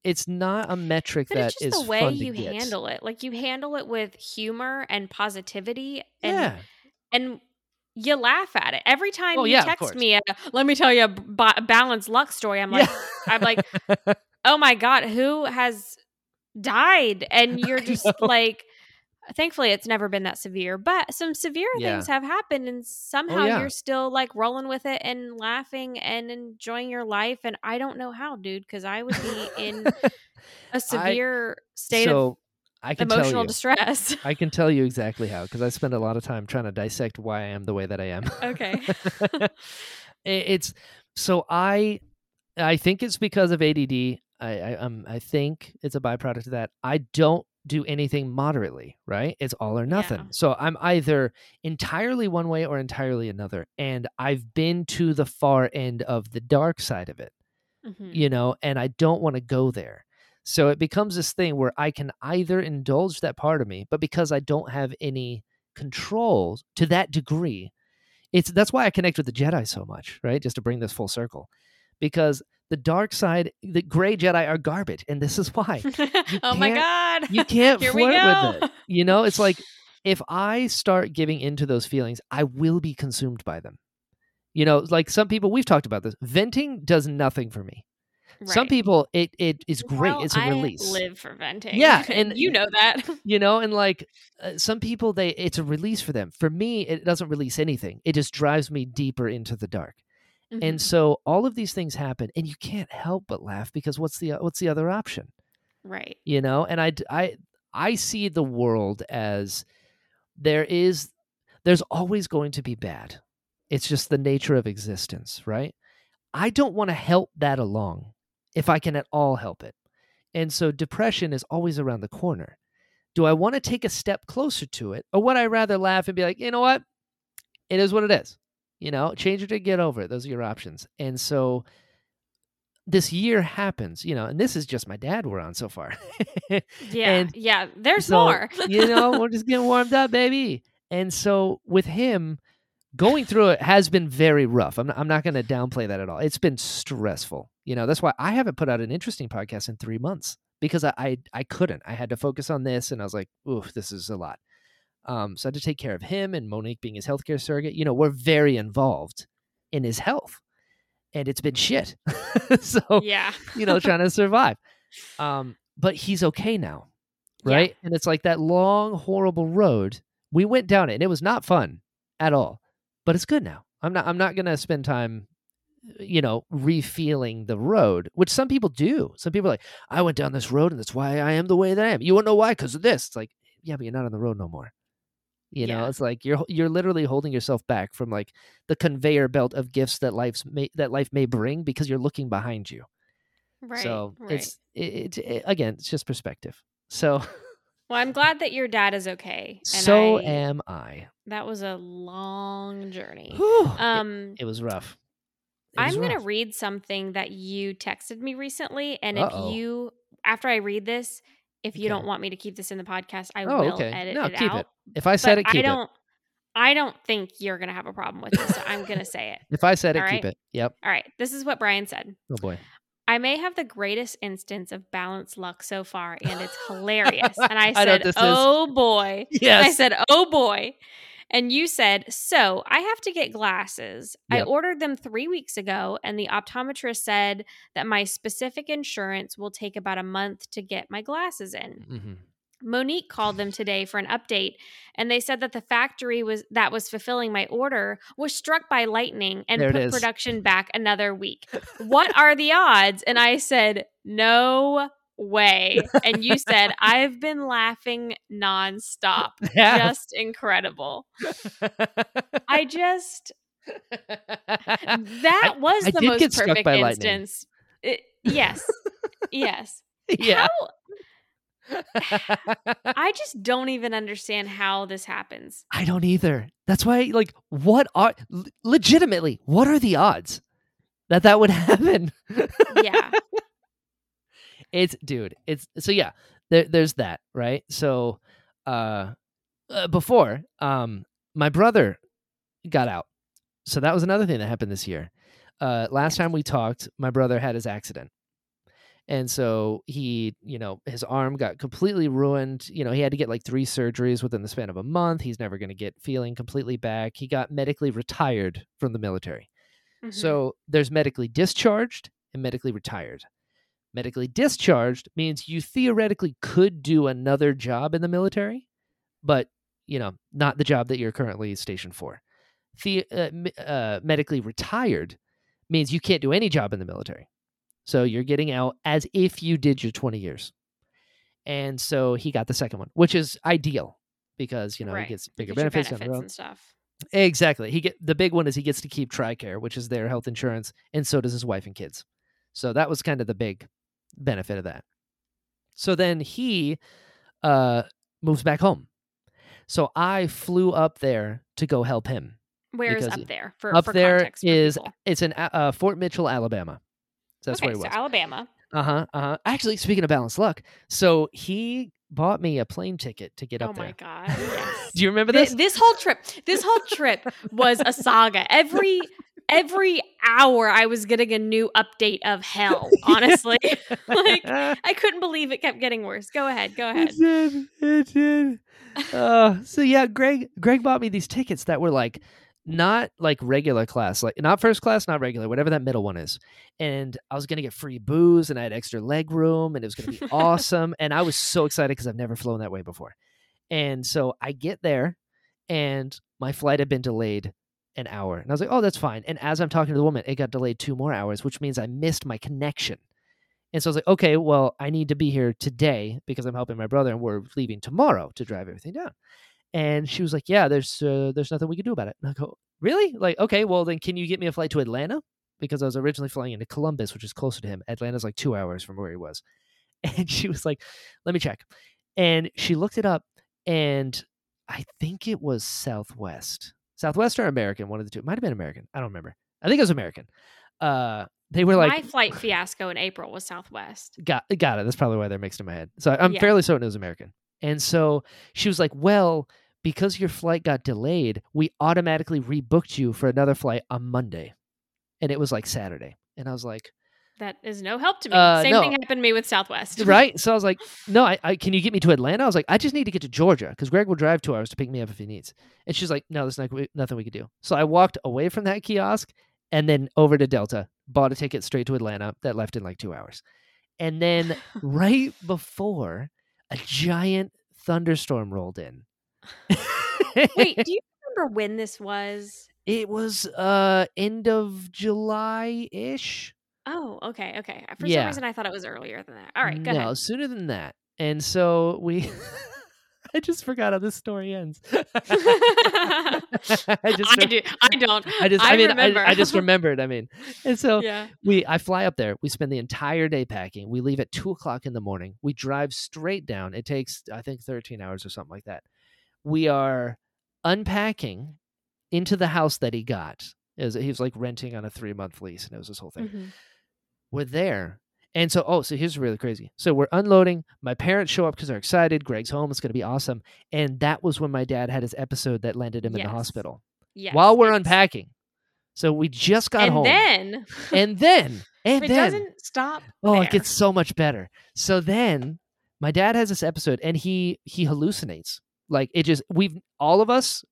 it's not a metric but that it's just the way you handle it. Like you handle it with humor and positivity and Yeah. and you laugh at it. Every time Oh, you yeah, text me a, let me tell you a b- balanced luck story i'm like I'm like, oh my god who has died? And you're just like thankfully it's never been that severe but some severe Yeah. Oh, things have happened and somehow yeah. you're still like rolling with it and laughing and enjoying your life and i don't know how dude because i would be in a severe state of so I can emotional you. distress I can tell you exactly how because I spend a lot of time trying to dissect why I am the way that I am. okay it's so I I think it's because of ADD. I I um I think it's a byproduct of that. I don't do anything moderately, right? It's all or nothing. Yeah. So I'm either entirely one way or entirely another. And I've been to the far end of the dark side of it Mhm. you know, and I don't want to go there. So it becomes this thing where I can either indulge that part of me, but because I don't have any control to that degree, it's that's why I connect with the Jedi so much, right? Just to bring this full circle. Because the dark side, the gray Jedi are garbage, and this is why. oh my god. You can't Here flirt with it. You know, it's like if I start giving into those feelings, I will be consumed by them. You know, like some people we've talked about this. Venting does nothing for me. Some people it it is great. Well, it's a release. live for venting. Yeah, and- you know that. you know and like uh, some people they it's a release for them for me it doesn't release anything it just drives me deeper into the dark Mhm. and so all of these things happen and you can't help but laugh because what's the what's the other option? Right. you know and I I I see the world as there is there's always going to be bad. It's just the nature of existence right? I don't want to help that along if i can at all help it. And so depression is always around the corner. Do i want to take a step closer to it or would i rather laugh and be like you know what? It is what it is you know change it to get over it those are your options and so this year happens you know and this is just my dad we're on so far Yeah. And yeah. There's so, more. you know, we're just getting warmed up, baby. And so with him, going through it has been very rough. I'm not, I'm not going to downplay that at all. It's been stressful. You know, that's why I haven't put out an interesting podcast in three months because I I, I couldn't. I had to focus on this, and I was like, oof, this is a lot. Um, so I had to take care of him and Monique being his healthcare surrogate. You know, we're very involved in his health, and it's been shit. so yeah. you know, trying to survive. Um, but he's okay now, Yeah. right? And it's like that long, horrible road. We went down it, and it was not fun at all. But it's good now. I'm not. I'm not gonna spend time, you know, refeeling the road, which some people do. Some people are like, I went down this road, and that's why I am the way that I am. You won't know why because of this. It's like, yeah, but you're not on the road no more. You know, Yeah. it's like you're you're literally holding yourself back from like the conveyor belt of gifts that life's may, that life may bring because you're looking behind you. Right. So right. it's it, it, again, it's just perspective. So well, I'm glad that your dad is okay. And so I, am I. that was a long journey. Whew, it- Um, it, was rough. It I'm going to read something that you texted me recently. And Uh-oh. if you, after I read this, if you Okay. don't want me to keep this in the podcast, I Oh, will okay. edit No, it keep out. it. If I said but it, keep it. I don't, I don't think you're going to have a problem with this. So I'm going to say it. If I said it, All keep it. Yep. All right. This is what Brian said. Oh boy. I may have the greatest instance of balanced luck so far, and it's hilarious. And I I know what said, is. Oh boy. Yes. I said, Oh boy. And you said, So I have to get glasses. I ordered them three weeks ago, and the optometrist said that my specific insurance will take about a month to get my glasses in. hmm Monique called them today for an update, and they said that the factory was that was fulfilling my order was struck by lightning and There put production back another week. What are the odds? And I said, No way. And you said, I've been laughing nonstop. Yeah. Just incredible. I just that was I the most perfect instance. It- yes. yes. yeah. How I just don't even understand how this happens. I don't either. That's why, like, what are legitimately? What are the odds that that would happen? Yeah. It's dude. It's so yeah. There, there's that right. So, uh, uh, before, um, my brother got out. So that was another thing that happened this year. Uh, last time we talked, my brother had his accident. And so he, you know, his arm got completely ruined. You know, he had to get like three surgeries within the span of a month. He's never going to get feeling completely back. He got medically retired from the military. Mhm. So there's medically discharged and medically retired. Medically discharged means you theoretically could do another job in the military, but you know, not the job that you're currently stationed for. The, uh, uh, medically retired means you can't do any job in the military. So you're getting out as if you did your 20 years. And so he got the second one, which is ideal because, you know, Right. he gets bigger get benefits, road. and stuff. Exactly. He get the big one is he gets to keep TRICARE, which is their health insurance, and so does his wife and kids. So that was kind of the big benefit of that. So then he uh moves back home. So I flew up there to go help him. Where is up there? For up for there context is people. it's in uh, Fort Mitchell, Alabama. So that's okay, where he so was. Alabama. Uh huh. Uh huh. Actually, speaking of balanced luck, so he bought me a plane ticket to get Oh up there. Oh my god. Yes. Do you remember Thi- this? this whole trip, this whole trip was a saga. Every every hour I was getting a new update of hell, honestly. like I couldn't believe it kept getting worse. Go ahead, go ahead. It did. It did. Uh, so yeah, Greg Greg bought me these tickets that were like not like regular class, like not first class, not regular, whatever that middle one is. And I was gonna get free booze, and I had extra leg room, and it was gonna be awesome. And I was so excited because I've never flown that way before. And so I get there, and my flight had been delayed an hour, and I was like, "Oh, that's fine." And as I'm talking to the woman, it got delayed two more hours, which means I missed my connection. And so I was like, "Okay, well, I need to be here today because I'm helping my brother, and we're leaving tomorrow to drive everything down." And she was like, "Yeah, there's uh, there's nothing we can do about it." And I go, "Really? Like, okay, well then, can you get me a flight to Atlanta?" Because I was originally flying into Columbus, which is closer to him. Atlanta's like two hours from where he was. And she was like, "Let me check." And she looked it up, and I think it was Southwest, Southwest or American, one of the two. It might have been American. I don't remember. I think it was American. Uh, they were like My flight fiasco in April was Southwest. got got it. That's probably why they're mixed in my head. So I'm Yeah. fairly certain it was American. And so she was like, "Well, because your flight got delayed, we automatically rebooked you for another flight on Monday." And it was like Saturday. And I was like, That is no help to me. Uh, Same no. thing happened to me with Southwest. right? So I was like, "No, I, I can you get me to Atlanta?" I was like, "I just need to get to Georgia because Greg will drive 2 hours to pick me up if he needs." And she's like, "No, there's not, nothing we could do." So I walked away from that kiosk and then over to Delta, bought a ticket straight to Atlanta that left in like 2 hours. And then right before a giant thunderstorm rolled in. Wait, do you remember when this was? it was uh end of July-ish. Oh, okay, okay. For Yeah. some reason, I thought it was earlier than that. All right, go no, ahead. sooner than that. And so we I just forgot how this story ends. I just I do. I don't. I just I, I mean remember. I, I just remembered. I mean. And so yeah. we I fly up there. We spend the entire day packing. We leave at two o'clock in the morning. We drive straight down. It takes I think 13 hours or something like that. We are unpacking into the house that he got. Was, he was like renting on a three month lease, and it was this whole thing. Mhm. We're there. And so, oh, so here's really crazy. So we're unloading. My parents show up because they're excited. Greg's home. It's going to be awesome. And that was when my dad had his episode that landed him in the hospital Yes. while we're it's- unpacking. So we just got home. and home. then and then, and it then, doesn't stop. oh, there. it gets so much better. So then my dad has this episode and he he hallucinates. Like it just we've all of us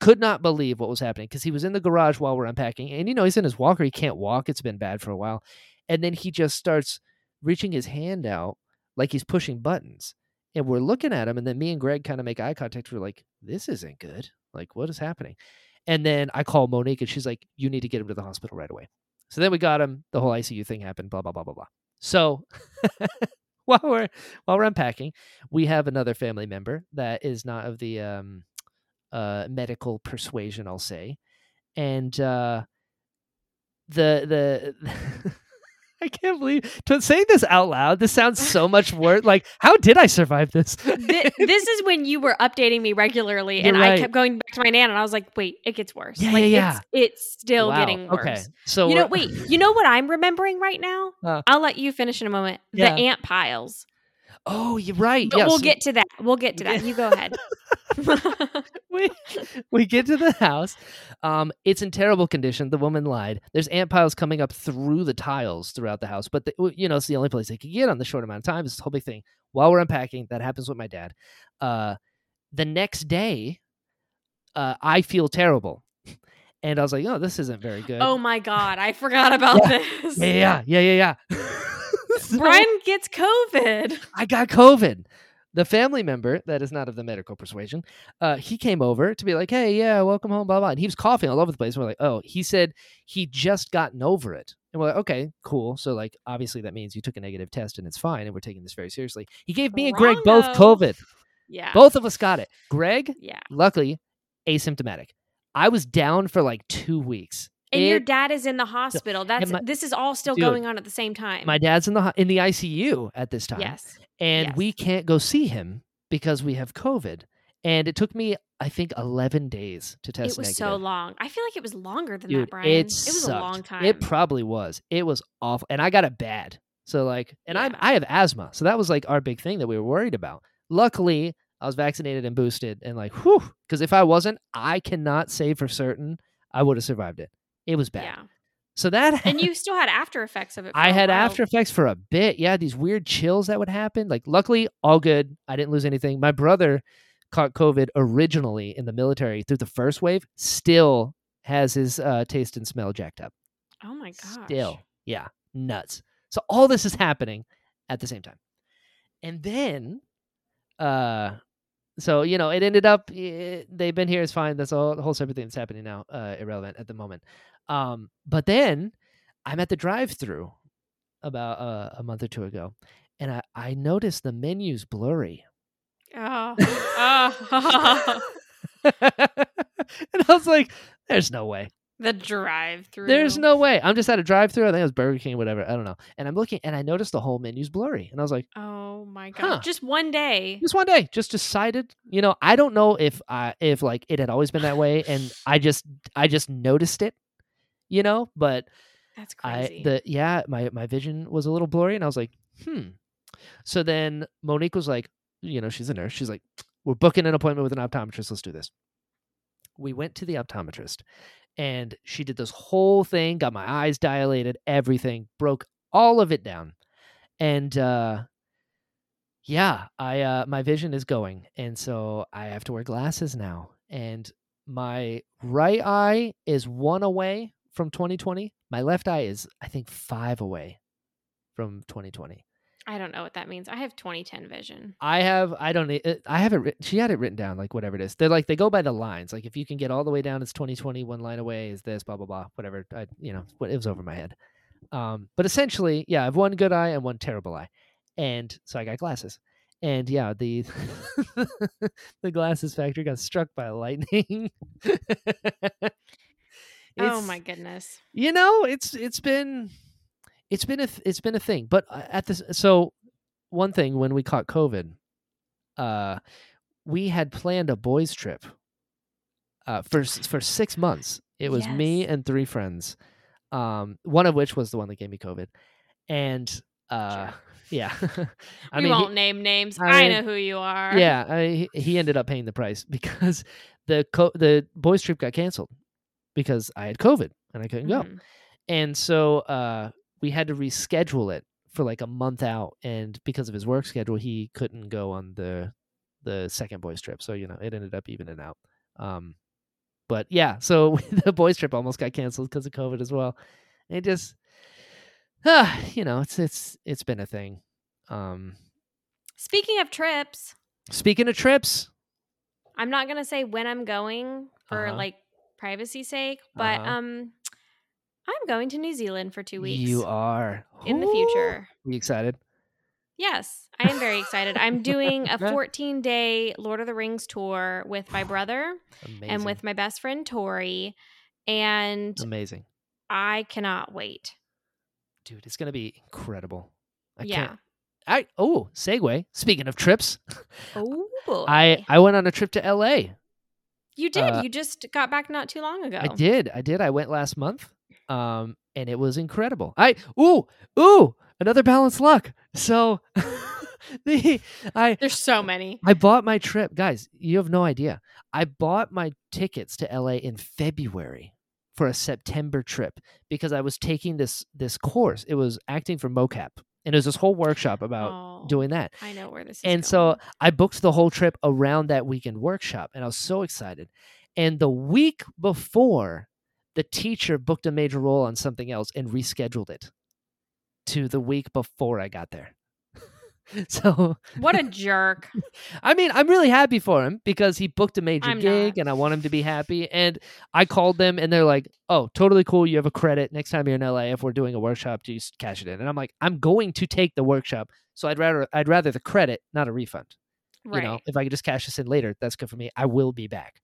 could not believe what was happening because he was in the garage while we're unpacking and you know he's in his walker he can't walk it's been bad for a while and then he just starts reaching his hand out like he's pushing buttons and we're looking at him and then me and greg kind of make eye contact we're like this isn't good like what is happening? And then i call monique and she's like you need to get him to the hospital right away. So then we got him the whole icu thing happened blah blah blah blah blah. So while we're while we're unpacking we have another family member that is not of the um uh medical persuasion i'll say. And uh the the I can't believe to saying this out loud. This sounds so much worse. Like, how did I survive this? Thi- this is when you were updating me regularly, and You're I right. kept going back to my nan, and I was like, "Wait, it gets worse. Yeah, like, yeah, yeah. It's, it's still Wow, getting worse." Okay, so You know, wait. You know what I'm remembering right now? Uh. I'll let you finish in a moment. Yeah. The ant piles. Oh, you're right. Yes. we'll get to that. We'll get to that. You go ahead. we we get to the house. Um, it's in terrible condition. The woman lied. There's ant piles coming up through the tiles throughout the house, but the, you know it's the only place they could get on the short amount of time. It's this whole big thing. While we're unpacking, that happens with my dad. Uh, the next day, uh, I feel terrible, and I was like, "Oh, this isn't very good." oh my god, I forgot about this. yeah, yeah, yeah, yeah, yeah. So- Brian gets COVID. I got COVID. The family member that is not of the medical persuasion, uh, he came over to be like, "Hey, yeah, welcome home." Blah blah. And he was coughing all over the place. We're like, "Oh," he said he just gotten over it, and we're like, "Okay, cool." So like, obviously that means you took a negative test and it's fine, and we're taking this very seriously. He gave me and Greg both COVID. Yeah. Both of us got it. Greg, Yeah. luckily, asymptomatic. I was down for like two weeks. And your dad is in the hospital. That's my- this is all still Dude, going on at the same time. my dad's in the in the ICU at this time. yes. and Yes. we can't go see him because we have COVID. And it took me, I think, 11 days to test It was negative. so long. I feel like it was longer than Dude, that, Brian. it, was a long time. It probably was. It was awful. And I got it bad. So, like, and I'm, I have asthma. So that was like our big thing that we were worried about. Luckily, I was vaccinated and boosted and like, whew. Because if I wasn't, I cannot say for certain I would have survived it. It was bad. Yeah. So that And you still had after effects of it. For I had after effects for a bit. Yeah, these weird chills that would happen. Like, luckily, all good. I didn't lose anything. My brother caught COVID originally in the military through the first wave. Still has his uh, taste and smell jacked up. Oh my gosh. Still, yeah, nuts. So all this is happening at the same time, and then, uh, so you know, it ended up eh, they've been here. It's fine. That's all. The whole separate thing that's happening now. Uh, irrelevant at the moment. Um, but then I'm at the drive-through about uh, a month or two ago, and I I noticed the menu's blurry. Oh. oh. and I was like, "There's no way. The drive through. There's no way. I'm just at a drive-through. I think it was Burger King, whatever. I don't know. And I'm looking, and I noticed the whole menu's blurry, and I was like, Oh my god. Huh. Just one day. just one day, just decided. You know, I don't know if I if like it had always been that way, and I just I just noticed it. You know, but That's I crazy. the yeah, my my vision was a little blurry, and I was like, hmm. So then Monique was like, you know, she's a nurse. She's like, we're booking an appointment with an optometrist. Let's do this. We went to the optometrist, and she did this whole thing, got my eyes dilated, everything, broke all of it down, and uh, yeah, I uh, my vision is going, and so I have to wear glasses now, and my right eye is one away from 2020. My left eye is, I think, five away from 2020. I don't know what that means. I have 2010 vision. I have, I don't, I have it. She had it written down, like whatever it is. They're like they go by the lines. Like if you can get all the way down, it's 2020. One line away is this, blah blah blah, whatever. I, you know, what it was over my head. Um, but essentially, yeah, I have one good eye and one terrible eye, and so I got glasses. And yeah, the the glasses factory got struck by lightning. oh my goodness. you know it's it's been it's been a th- it's been a thing but uh, at this so one thing when we caught covid uh we had planned a boys trip uh for for 6 months it was me and three friends um one of which was the one that gave me covid and uh Sure. yeah i we mean won't name names. I I, know who you are. yeah I, he- he ended up paying the price because the co- the boys trip got canceled because i had covid and i couldn't go Mhm. and so uh we had to reschedule it for like a month out and because of his work schedule he couldn't go on the the second boys trip so you know it ended up evening out um but yeah so the boys trip almost got canceled because of covid as well it just uh, you know it's it's it's been a thing um Speaking of trips, speaking of trips I'm not gonna say when I'm going for Uh-huh. like privacy sake, but Uh-huh. um, I'm going to New Zealand for two weeks you are in the Ooh. future. you excited Yes, I am very excited. I'm doing a 14 day Lord of the Rings tour with my brother and with my best friend Tori, and amazing I cannot wait. dude it's gonna be incredible i yeah. can't I oh segue. Speaking of trips, Oh boy. I I went on a trip to L.A. you did. uh, you just got back not too long ago. I did. I did. I went last month. Um, and it was incredible. I ooh ooh another balanced luck. So the I There's so many. I bought my trip, guys. You have no idea. I bought my tickets to LA in February for a September trip because I was taking this this course. It was acting for mocap, and it was this whole workshop about Oh, doing that. I know where this is. And so I booked the whole trip around that weekend workshop, and I was so excited. And the week before, the teacher booked a major role on something else and rescheduled it to the week before I got there. so, what a jerk. I mean, I'm really happy for him because he booked a major I'm gig not. and I want him to be happy. And I called them and they're like, oh, totally cool. You have a credit. Next time you're in LA, if we're doing a workshop, just cash it in. And I'm like, I'm going to take the workshop. So I'd rather I'd rather the credit, not a refund Right. you know if i could just cash this in later that's good for me i will be back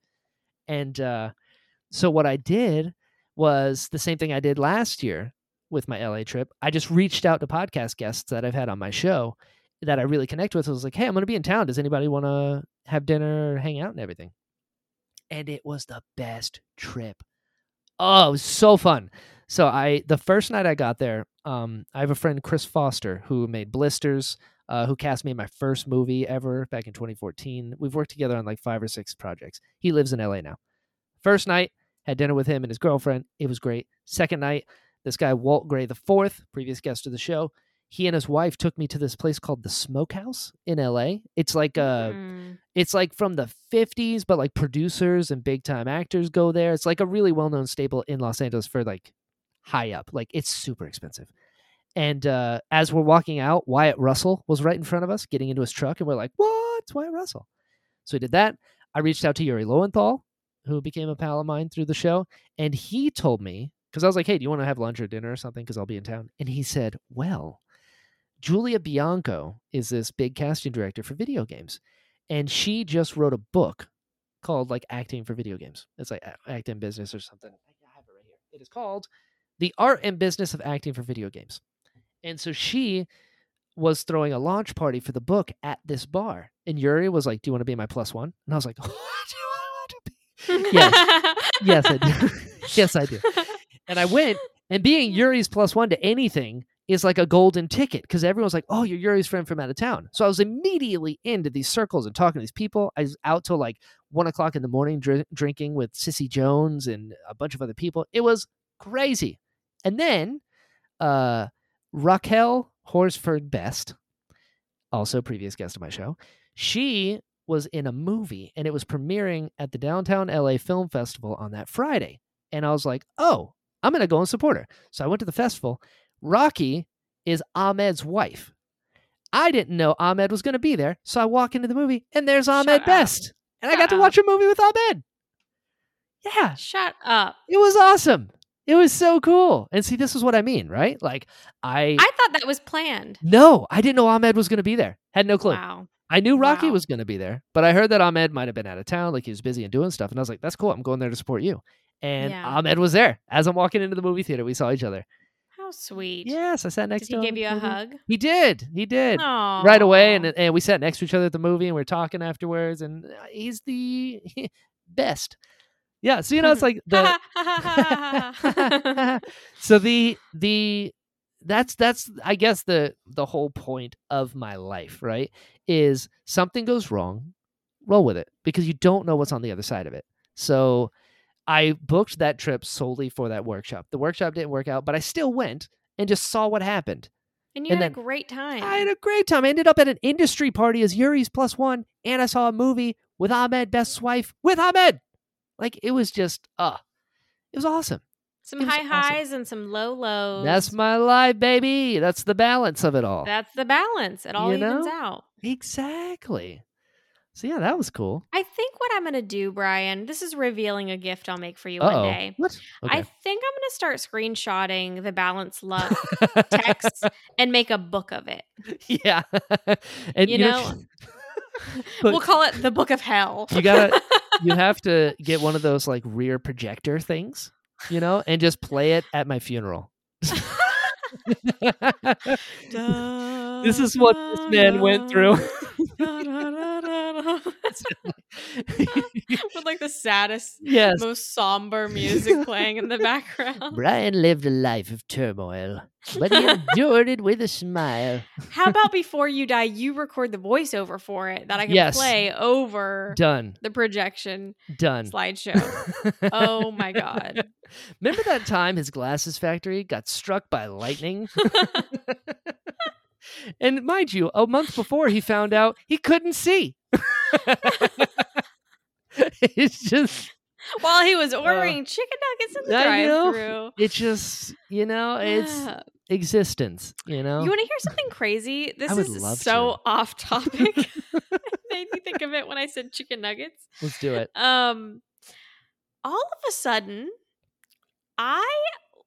and uh so what i did was the same thing i did last year with my la trip i just reached out to podcast guests that i've had on my show that i really connect with I was like hey i'm going to be in town does anybody want to have dinner hang out and everything and it was the best trip oh it was so fun so i the first night i got there um i have a friend chris foster who made blisters uh, who cast me in my first movie ever back in 2014. We've worked together on like five or six projects. He lives in LA now. First night, Had dinner with him and his girlfriend. It was great. Second night, this guy Walt Gray the fourth, previous guest of the show, he and his wife took me to this place called the Smokehouse in LA. It's like a Mm. it's like from the 50s but like producers and big time actors go there. It's like a really well-known staple in Los Angeles for like high up. Like it's super expensive. And uh as we're walking out, Wyatt Russell was right in front of us getting into his truck and we're like, "What? It's Wyatt Russell." So we did that. I reached out to Yuri Lowenthal, who became a pal of mine through the show, and he told me because I was like, "Hey, do you want to have lunch or dinner or something? Because I'll be in town." And he said, "Well, Julia Bianco is this big casting director for video games, and she just wrote a book called like Acting for Video Games. It's like A- Act in Business or something. I have it right here. It is called The Art and Business of Acting for Video Games. And so she was throwing a launch party for the book at this bar. And Yuri was like, Do you want to be my plus one? And I was like, What Yes. Yes, I do. yes, I do. And I went, and being Yuri's plus one to anything is like a golden ticket because everyone's like, "Oh, you're Yuri's friend from out of town." So I was immediately into these circles and talking to these people. I was out till like one o'clock in the morning dr- drinking with Cissy Jones and a bunch of other people. It was crazy. And then uh, Raquel Horsford Best, also previous guest of my show, she was in a movie and it was premiering at the downtown LA Film Festival on that Friday. And I was like, oh, I'm going to go and support her. So I went to the festival. Rocky is Ahmed's wife. I didn't know Ahmed was going to be there. So I walk into the movie and there's Shut Ahmed up. Best. And I got Shut to watch a movie with Ahmed. Yeah, Shut up. it was awesome. It was so cool. And see, this is what I mean, right? Like, I. I thought that was planned. no, I didn't know Ahmed was going to be there. Had no clue. Wow. I knew Rocky Wow. was going to be there, but I heard that Ahmed might have been out of town, like he was busy and doing stuff. And I was like, that's cool. I'm going there to support you. And Yeah. Ahmed was there. As I'm walking into the movie theater, we saw each other. How sweet. Yes, I sat next Did to him. he give you a movie. hug? He did. He did. Right away. And, and we sat next to each other at the movie and we are talking afterwards. And uh, he's the best. Yeah. So, you know, it's like the. so the the that's that's i guess the the whole point of my life right is something goes wrong roll with it because you don't know what's on the other side of it. So i booked that trip solely for that workshop. The workshop didn't work out but i still went and just saw what happened. And you and had a great time. i had a great time. I ended up at an industry party as yuri's plus one and i saw a movie with ahmed best's wife with ahmed! Like it was just uh it was awesome some high awesome. highs and some low lows. That's my life, baby. That's the balance of it all. That's the balance. It all You evens know? out. exactly. So yeah, that was cool. I think what I'm going to do, Brian, this is revealing a gift I'll make for you Uh-oh. one day. What? I think I'm going to start screenshotting the balance luck texts and make a book of it. yeah. and You you know, Look, we'll call it the Book of Hell. You gotta- you have to get one of those like rear projector things, you know, and just play it at my funeral. this is what this man went through. With like the saddest, yes. most somber music playing in the background. Brian lived a life of turmoil, but he endured it with a smile. How about before you die, you record the voiceover for it that I can Yes. play over Done. the projection Done. slideshow? Oh my God. Remember that time his glasses factory got struck by lightning? and mind you, a month before he found out he couldn't see. it's just While he was ordering chicken nuggets in the Uh, drive-through. it's just, you know, it's Yeah. existence, you know? You want to hear something crazy? This is so to. off topic. Made me think of it when I said chicken nuggets. Let's do it. Um, all of a sudden, I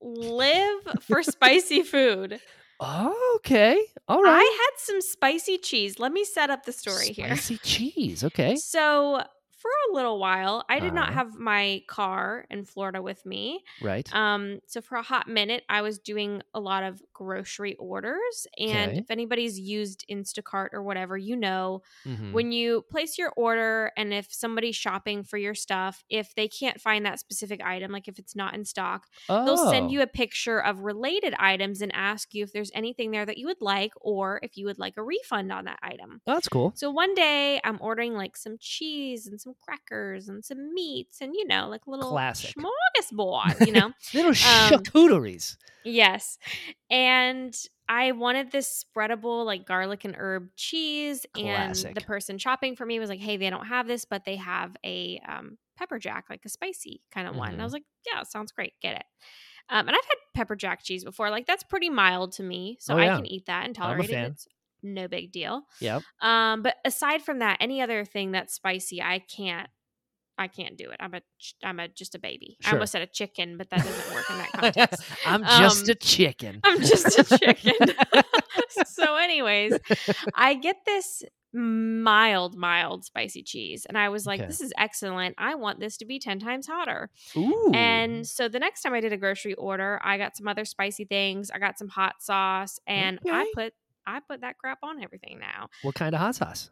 live for spicy food. Oh, okay. All right. I had some spicy cheese. Let me set up the story here. Spicy cheese. Okay. So, for a little while, I did not Uh-huh. have my car in Florida with me. Right. Um, so for a hot minute, I was doing a lot of grocery orders. And Okay. if anybody's used Instacart or whatever, you know, Mhm. when you place your order and if somebody's shopping for your stuff, if they can't find that specific item, like if it's not in stock, they'll send Oh, you a picture of related items and ask you if there's anything there that you would like or if you would like a refund on that item. That's cool. So one day I'm ordering like some cheese and some some crackers and some meats and you know, like little Classic. smorgasbord, you know. Little Um, charcuteries. Yes. And I wanted this spreadable like garlic and herb cheese and the person shopping for me was like, "Hey, they don't have this, but they have a um pepper jack, like a spicy kind of one." And I Mhm. was like, "Yeah, sounds great. Get it." Um, and I've had pepper jack cheese before. Like that's pretty mild to me, so Oh, I can eat that and tolerate it. It's no big deal. Yeah. Um, but aside from that, any other thing that's spicy, I can't. I can't do it. I'm a. ch- I'm a just a baby. I Sure. almost said a chicken, but that doesn't work in that context. I'm just Um, a chicken. I'm just a chicken. so, anyways, I get this mild, mild spicy cheese, and I was like, Okay. "This is excellent. I want this to be ten times hotter." Ooh. And so the next time I did a grocery order, I got some other spicy things. I got some hot sauce, and I put I put that crap on everything now. what kind of hot sauce?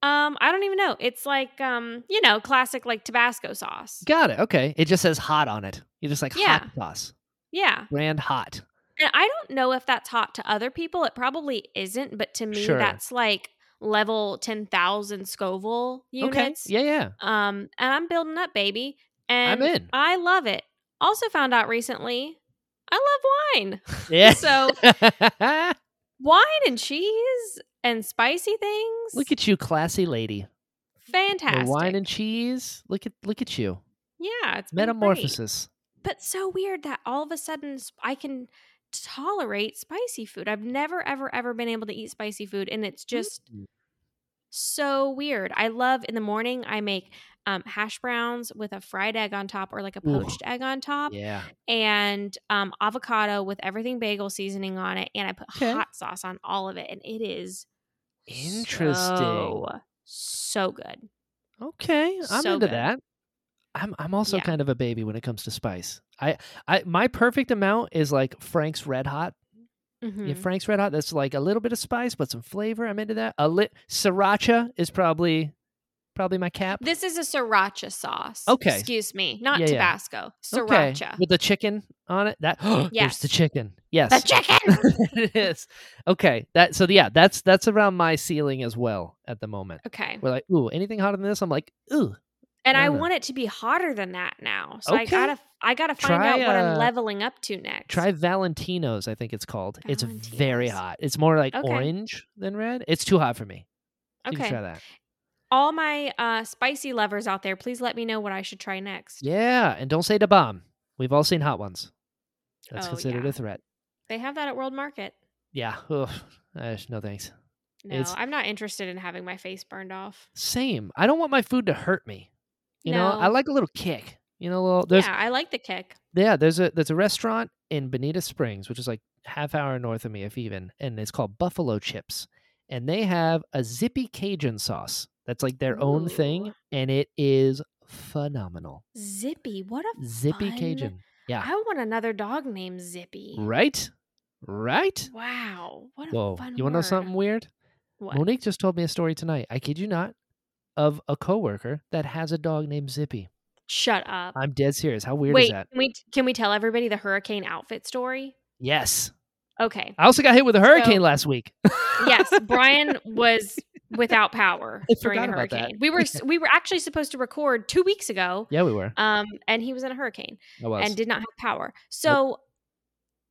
Um, I don't even know. It's like um, you know, classic like Tabasco sauce. Got it. Okay. It just says hot on it. You're just like Yeah. hot sauce. Yeah. Brand hot. And I don't know if that's hot to other people. It probably isn't, but to me, Sure. that's like level 10,000 Scoville units. Okay. Yeah, yeah. Um, and I'm building up, baby. And I'm in. I love it. Also found out recently, I love wine. Yeah. So wine and cheese and spicy things. look at you, classy lady. fantastic. The wine and cheese. Look at look at you. yeah, it's. Metamorphosis. But so weird that all of a sudden I can tolerate spicy food. I've never ever ever been able to eat spicy food and it's just Mm. so weird. I love in the morning I make um, hash browns with a fried egg on top or like a Ooh. poached egg on top Yeah. and um, avocado with everything bagel seasoning on it and I put Okay. hot sauce on all of it and it is Interesting. so, so good. Okay, I'm So into good. that. I'm I'm also Yeah. kind of a baby when it comes to spice. I I my perfect amount is like Frank's Red Hot. Yeah, Mhm. Frank's Red Hot. That's like a little bit of spice, but some flavor. I'm into that. A lit sriracha is probably probably my cap. This is a sriracha sauce. Okay. Excuse me, not Yeah, yeah. Tabasco. Okay, Sriracha. with the chicken on it. That there's Yes. the chicken. Yes, The chicken. it is. Okay, that so yeah, that's that's around my ceiling as well at the moment. Okay. We're like, ooh, anything hotter than this? I'm like, ooh, And I Kinda. want it to be hotter than that now. So I gotta I gotta find Try, out what I'm uh, leveling up to next. Try Valentino's, I think it's called. It's very hot. It's more like Okay. orange than red. It's too hot for me. You can Okay. try that. All my uh spicy lovers out there, please let me know what I should try next. Yeah, and don't say the bomb. We've all seen hot ones. That's Oh, considered yeah. a threat. They have that at World Market. Yeah. Ugh. Uh, no thanks. No, It's- I'm not interested in having my face burned off. Same. I don't want my food to hurt me. You know, I like a little kick. You know, a little, there's yeah, I like the kick. yeah, there's a there's a restaurant in Bonita Springs, which is like half hour north of me, if even, and it's called Buffalo Chips, and they have a zippy Cajun sauce that's like their own thing, and it is phenomenal. Zippy. What a Zippy fun- Cajun, yeah, I want another dog named Zippy. right, right. Wow. What a Whoa, fun you want to know something weird? What? Monique just told me a story tonight. I kid you not, of a coworker that has a dog named Zippy. Shut up. I'm dead serious. How weird Wait, is that? Can we can we tell everybody the hurricane outfit story? Yes. Okay. I also got hit with a hurricane So- last week. Yes, Brian was without power I during the forgot about that. hurricane. We were we were actually supposed to record 2 weeks ago. yeah, we were. Um and he was in a hurricane and did not have power. So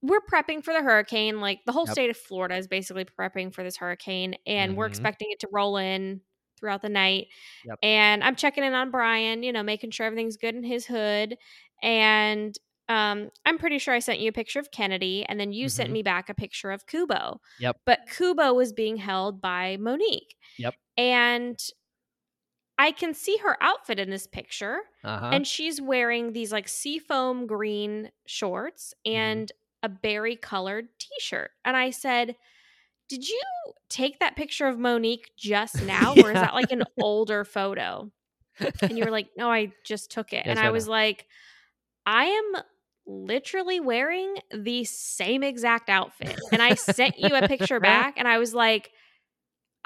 we're prepping for the hurricane. Like the whole Yep. state of Florida is basically prepping for this hurricane, and we're Mhm. expecting it to roll in throughout the night. Yep. And I'm checking in on Brian, you know, making sure everything's good in his hood. And um, I'm pretty sure I sent you a picture of Kennedy, and then you sent Mhm. me back a picture of Kubo. Yep. But Kubo was being held by Monique. Yep. And I can see her outfit in this picture uh-huh. and she's wearing these like seafoam green shorts Mm-hmm. and a berry colored t-shirt and i said did you take that picture of monique just now or is that like an older photo and you were like no i just took it Yes, and i was like i am literally wearing the same exact outfit and i sent you a picture back and i was like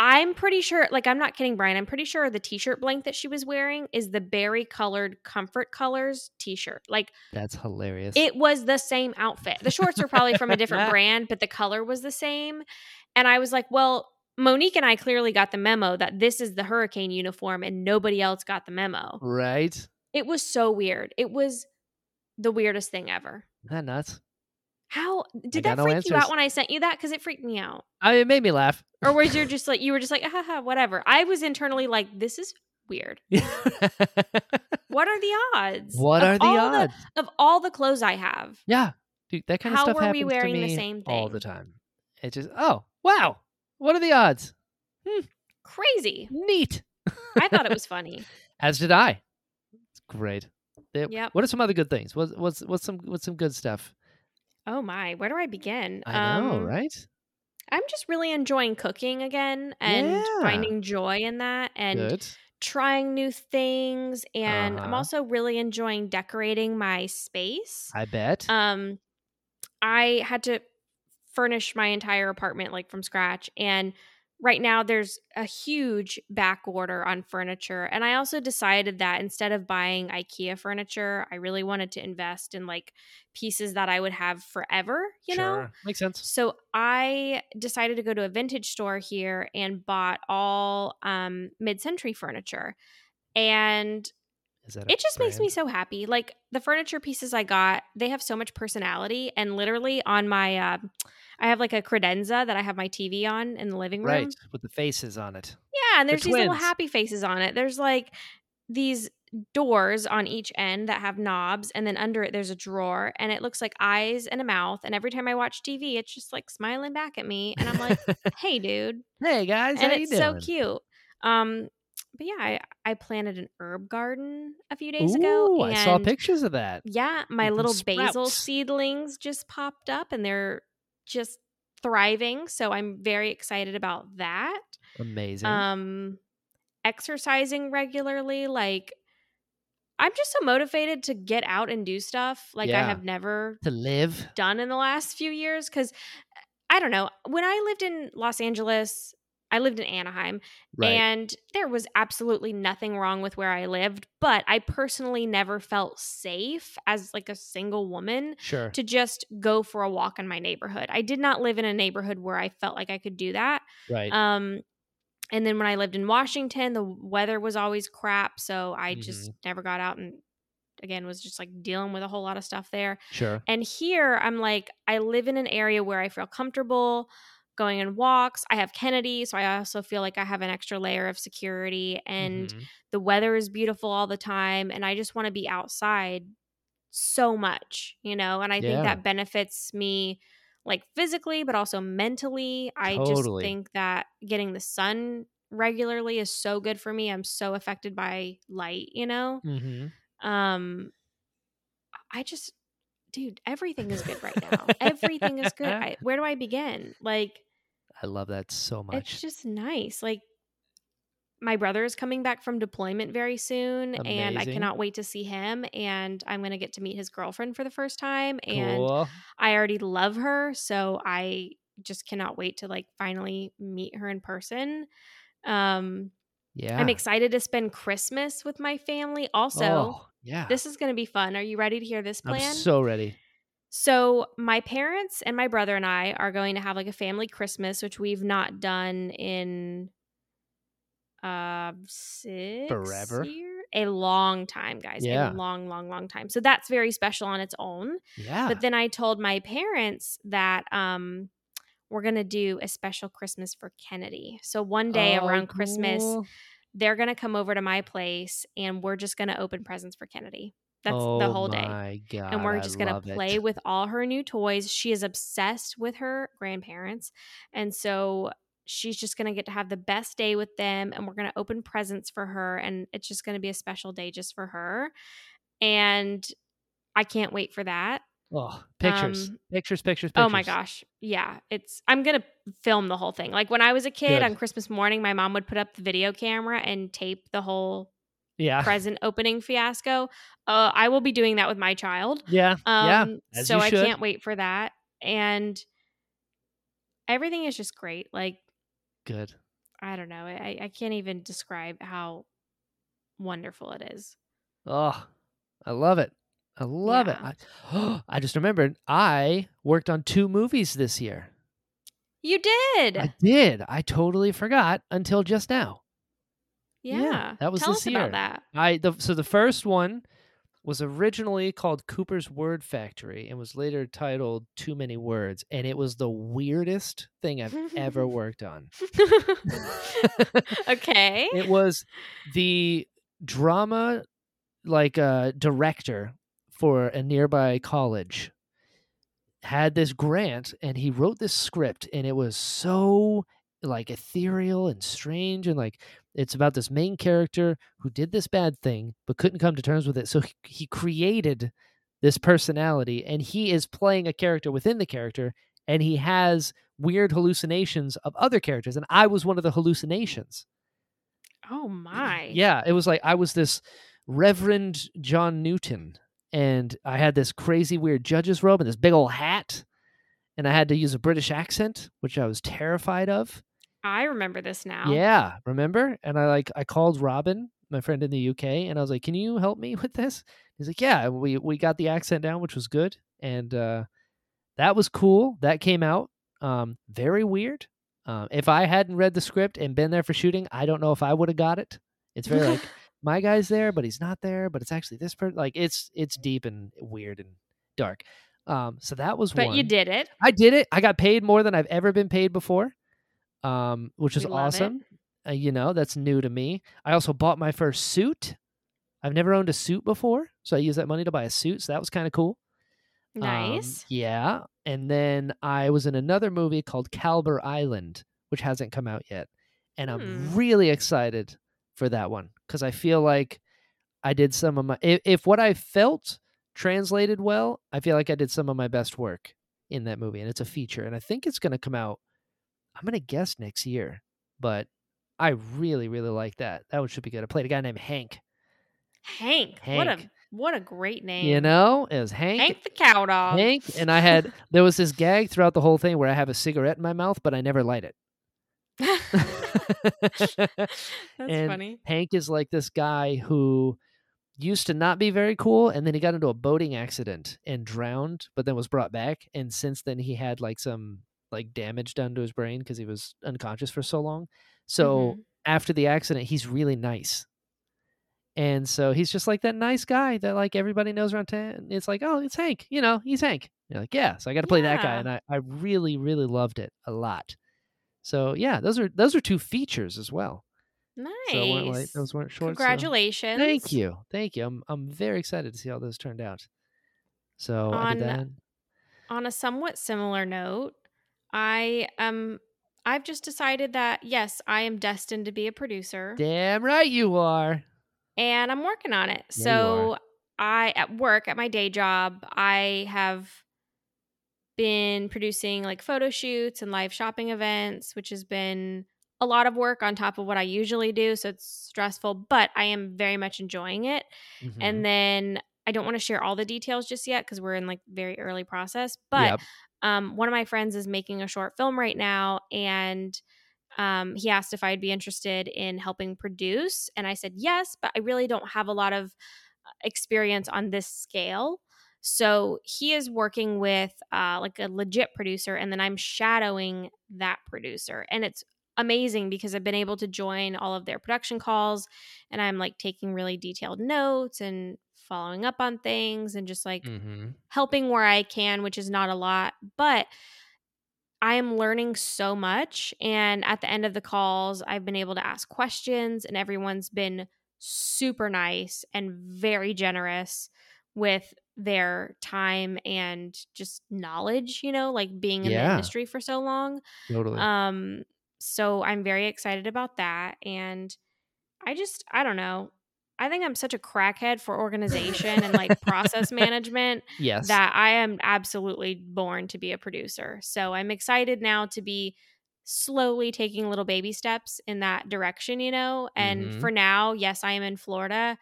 I'm pretty sure, like, I'm not kidding, Brian. I'm pretty sure the t shirt blank that she was wearing is the berry colored comfort colors t shirt. Like, That's hilarious. it was the same outfit. The shorts were probably from a different brand, but the color was the same. And I was like, well, Monique and I clearly got the memo that this is the hurricane uniform and nobody else got the memo. Right? It was so weird. It was the weirdest thing ever. Isn't that nuts? How did that no freak you out when I sent you that? Because it freaked me out. I it made me laugh. Or was you just like you were just like haha whatever? I was internally like this is weird. What are the odds? what are the odds? of all the clothes I have? yeah. Dude, that kind of How stuff happens wearing to the me same all the time. It just oh wow. What are the odds? Hmm. Crazy. Neat. I thought it was funny. As did I. It's great. They- Yep. What are some other good things? What's what's what's some what's some good stuff? Oh my, where do I begin? I know, Um, right? I'm just really enjoying cooking again and Yeah. finding joy in that and Good. trying new things and I'm Uh-huh. also really enjoying decorating my space. I bet. Um I had to furnish my entire apartment like from scratch and right now there's a huge back order on furniture and I also decided that instead of buying IKEA furniture, I really wanted to invest in like pieces that I would have forever, you know? Makes sense. So I decided to go to a vintage store here and bought all um, mid-century furniture. And Is that a it just makes me so happy. Like the furniture pieces I got, they have so much personality. And literally on my, uh, I have like a credenza that I have my TV on in the living room. right with the faces on it. Yeah, and The there's these little happy faces on it. There's like these doors on each end that have knobs, and then under it there's a drawer, and it looks like eyes and a mouth. And every time I watch TV, it's just like smiling back at me, and I'm like, "Hey, dude!" hey guys, and it's so cute. Um, but yeah, I, I planted an herb garden a few days ago, Ooh, and I saw pictures of that. yeah, my the little basil seedlings just popped up, and they're just thriving. So I'm very excited about that Amazing. um exercising regularly like i'm just so motivated to get out and do stuff like i have never to live. done in the last few years because i don't know when i lived in los angeles i lived in anaheim Right. and there was absolutely nothing wrong with where i lived but i personally never felt safe as like a single woman sure. to just go for a walk in my neighborhood i did not live in a neighborhood where i felt like i could do that right. um, and then when I lived in Washington, the weather was always crap, so I just Mm-hmm. never got out and again was just like dealing with a whole lot of stuff there. sure. And here I'm like I live in an area where I feel comfortable going on walks. I have Kennedy, so I also feel like I have an extra layer of security and Mhm. the weather is beautiful all the time and I just want to be outside so much, you know, and I Yeah. think that benefits me like physically but also mentally. I just think that getting the sun regularly is so good for me. I'm so affected by light, you know. Mhm. Um I just dude, everything is good right now. everything is good. I, where do I begin? Like I love that so much. it's just nice. Like my brother is coming back from deployment very soon and I cannot wait to see him and I'm going to get to meet his girlfriend for the first time and cool. I already love her, so I just cannot wait to like finally meet her in person. Um Yeah. I'm excited to spend Christmas with my family also. Oh, yeah. This is going to be fun. Are you ready to hear this I'm plan? so ready. So, my parents and my brother and I are going to have like a family Christmas, which we've not done in uh six Forever. year, a long time, guys. Yeah. A long, long, long time. So that's very special on its own. Yeah. But then I told my parents that um we're gonna do a special Christmas for Kennedy. So one day Oh, around Christmas, cool. they're gonna come over to my place and we're just gonna open presents for Kennedy. That's oh, the whole day God. and we're just gonna play it. with all her new toys. She is obsessed with her grandparents, and so she's just gonna get to have the best day with them. And we're gonna open presents for her, and it's just gonna be a special day just for her. And I can't wait for that. Oh, pictures. Um, pictures, pictures, pictures. Oh my gosh, yeah, it's. I'm gonna film the whole thing. Like when I was a kid Good. on Christmas morning, my mom would put up the video camera and tape the whole Yeah. present opening fiasco. Uh, I will be doing that with my child. Yeah. yeah. Um, As so I can't wait for that. And everything is just great. Like, Good. I don't know. I, I can't even describe how wonderful it is. Oh, I love it. I love Yeah. it. I, I just remembered I worked on two movies this year. You did. I did. I totally forgot until just now. Yeah. that was Tell this year. that. I the so the first one was originally called Cooper's Word Factory and was later titled Too Many Words, and it was the weirdest thing I've ever worked on. okay. it was the drama like uh director for a nearby college had this grant and he wrote this script and it was so like ethereal and strange and like it's about this main character who did this bad thing but couldn't come to terms with it so he, he created this personality and he is playing a character within the character and he has weird hallucinations of other characters and i was one of the hallucinations oh my. yeah, it was like I was this Reverend John Newton, and I had this crazy weird judge's robe and this big old hat, and I had to use a British accent, which I was terrified of. I remember this now. Yeah, remember? And I like I called Robin, my friend in the UK, and I was like, "Can you help me with this?" He's like, "Yeah." and We we got the accent down, which was good, and uh, that was cool. That came out um, very weird. Um, if I hadn't read the script and been there for shooting, I don't know if I would have got it. It's very like my guy's there, but he's not there, but it's actually this person. Like it's it's deep and weird and dark. Um, so that was but one. you did it. I did it. I got paid more than I've ever been paid before, um, which is We love it. awesome. Uh, you know, that's new to me. I also bought my first suit. I've never owned a suit before, so I used that money to buy a suit. So that was kind of cool. Um, Nice. yeah. And then I was in another movie called Calber Island, which hasn't come out yet. And I'm Hmm. really excited for that one because I feel like I did some of my, if, if what I felt translated well, I feel like I did some of my best work in that movie. And it's a feature. And I think it's going to come out, I'm going to guess next year. But I really, really like that. That one should be good. I played a guy named Hank. Hank. What a what a great name. You know, it was Hank. Hank the cow dog. Hank, and I had there was this gag throughout the whole thing where I have a cigarette in my mouth, but I never light it. That's And funny. Hank is like this guy who used to not be very cool, and then he got into a boating accident and drowned, but then was brought back. And since then, he had like some like damage done to his brain because he was unconscious for so long. So Mhm. after the accident, he's really nice. And so he's just like that nice guy that like everybody knows around town. It's like, oh, it's Hank. You know, he's Hank. You're like, yeah. So I got to play that guy, and I, I really really loved it a lot. So yeah, those are those are two features as well. Nice. So weren't like those weren't short. so- Congratulations. Thank you, thank you. I'm I'm very excited to see how those turned out. So I did On- that. On a somewhat similar note, I um I've just decided that yes, I am destined to be a producer Damn right you are. and I'm working on it. Yeah, so I at work at my day job, I have been producing like photo shoots and live shopping events, which has been a lot of work on top of what I usually do, so it's stressful, but I am very much enjoying it. Mhm. And then I don't want to share all the details just yet because we're in like very early process. But Yep. Um, one of my friends is making a short film right now, and um, he asked if I'd be interested in helping produce, and I said yes, but I really don't have a lot of uh, experience on this scale. So he is working with uh, like a legit producer, and then I'm shadowing that producer, and it's amazing because I've been able to join all of their production calls, and I'm like taking really detailed notes and following up on things, and just like Mhm. helping where I can, which is not a lot, but I am learning so much. And at the end of the calls, I've been able to ask questions, and everyone's been super nice and very generous with their time and just knowledge, you know, like being in the industry for so long. Totally. Um, so I'm very excited about that. And I just, I don't know. I think I'm such a crackhead for organization and like process management yes. that I am absolutely born to be a producer. So I'm excited now to be slowly taking little baby steps in that direction, you know? And Mhm. for now, yes, I am in Florida.